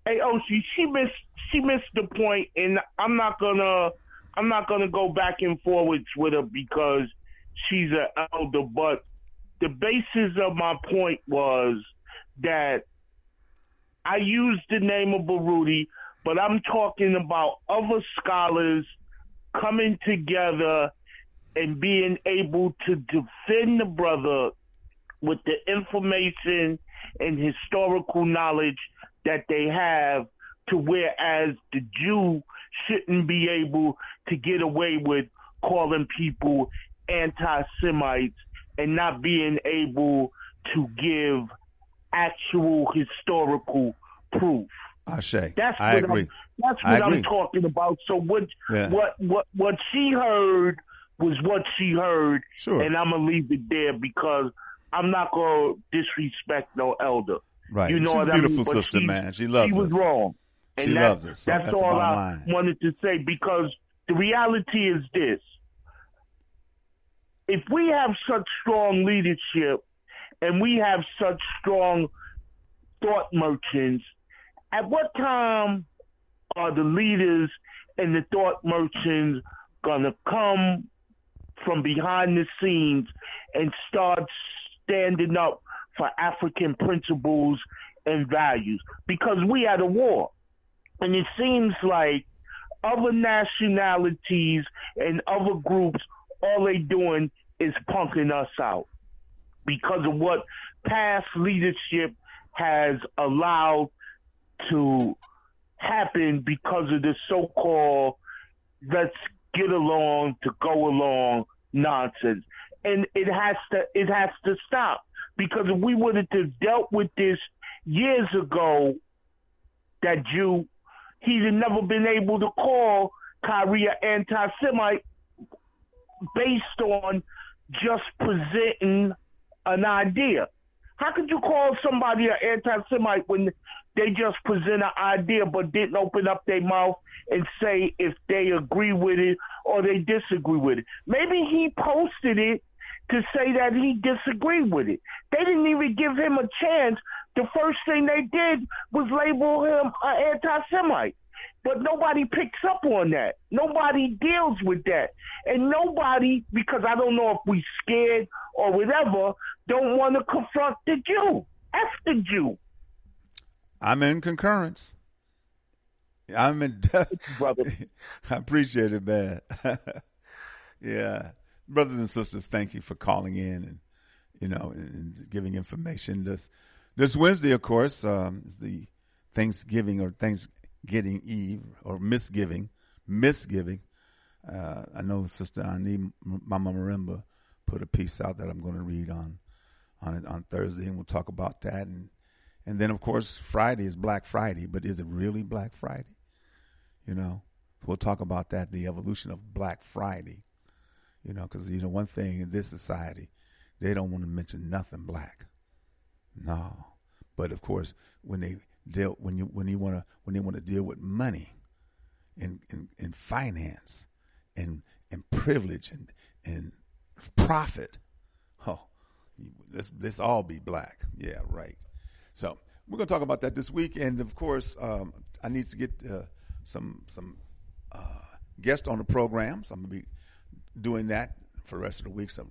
Hey. Hey, she missed she missed the point, and I'm not gonna I'm not gonna go back and forwards with her because she's an elder. But the basis of my point was that I used the name of Baruti, but I'm talking about other scholars coming together and being able to defend the brother with the information and historical knowledge that they have to whereas the Jew shouldn't be able to get away with calling people anti-Semites and not being able to give actual historical proof. Ashe. That's I what agree. I'm, that's I what I'm talking about. So what Yeah. what what what she heard was what she heard, Sure. and I'm gonna leave it there because I'm not gonna disrespect no elder. Right. You know She's what a I mean? beautiful sister, she- man. She loves She was us. wrong. And She that- loves us. So that's, that's all I line. wanted to say because the reality is this: if we have such strong leadership and we have such strong thought merchants, at what time are the leaders and the thought merchants gonna come from behind the scenes and start standing up for African principles and values because we at a war. And it seems like other nationalities and other groups, all they doing is punking us out because of what past leadership has allowed to happen because of the so-called let's get along to go along nonsense. And it has to it has to stop. Because if we would have dealt with this years ago, that Jew, he'd have never been able to call Kyrie an anti Semite based on just presenting an idea. How could you call somebody an anti Semite when they just present an idea but didn't open up their mouth and say if they agree with it or they disagree with it? Maybe he posted it to say that he disagreed with it. They didn't even give him a chance. The first thing they did was label him an anti Semite. But nobody picks up on that. Nobody deals with that. And nobody, because I don't know if we're scared or whatever, don't want to confront the Jew. F the Jew. I'm in concurrence. I'm in. Brother. I appreciate it, man. yeah. Brothers and sisters, thank you for calling in and, you know, and giving information. This, this Wednesday, of course, um, is the Thanksgiving or Thanksgiving Eve or misgiving, misgiving. Uh, I know Sister Ani, Mama Marimba, put a piece out that I'm going to read on, on on Thursday, and we'll talk about that. And, and then, of course, Friday is Black Friday, but is it really Black Friday? You know, we'll talk about that, the evolution of Black Friday. You know, because you know one thing in this society, they don't want to mention nothing black. No, but of course, when they deal when you when you want to when they want to deal with money, and and, and finance, and and privilege and and profit, oh, let's let's all be black. Yeah, right. So we're gonna talk about that this week, and of course, um, I need to get uh, some some uh, guests on the program. So I'm gonna be doing that for the rest of the week. So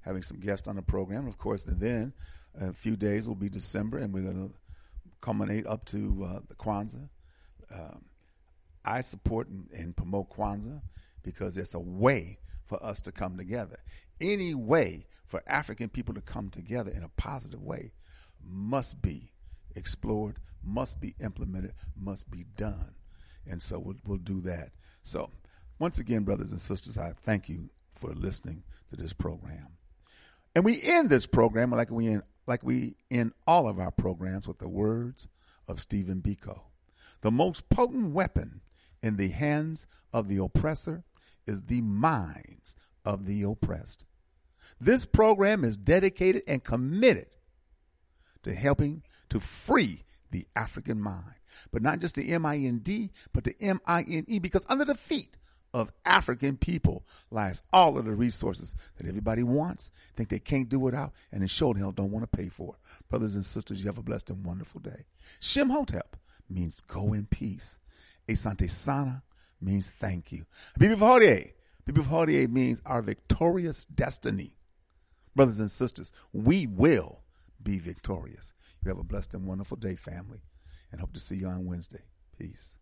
having some guests on the program, of course, and then a few days will be December, and we're going to culminate up to uh, the Kwanzaa. Um, I support and, and, promote Kwanzaa because it's a way for us to come together. Any way for African people to come together in a positive way must be explored, must be implemented, must be done. And so we'll, we'll do that. So once again, brothers and sisters, I thank you for listening to this program. And we end this program like we end, like we end all of our programs with the words of Stephen Biko. The most potent weapon in the hands of the oppressor is the minds of the oppressed. This program is dedicated and committed to helping to free the African mind. But not just the M I N D, but the M I N E, because under the feet of African people lies all of the resources that everybody wants, think they can't do without, and in short hell don't want to pay for. It. Brothers and sisters, you have a blessed and wonderful day. Shemhotep means go in peace. Asante Sana means thank you. Bibi Hodie. Bibi Hodie means our victorious destiny. Brothers and sisters, we will be victorious. You have a blessed and wonderful day, family, and hope to see you on Wednesday. Peace.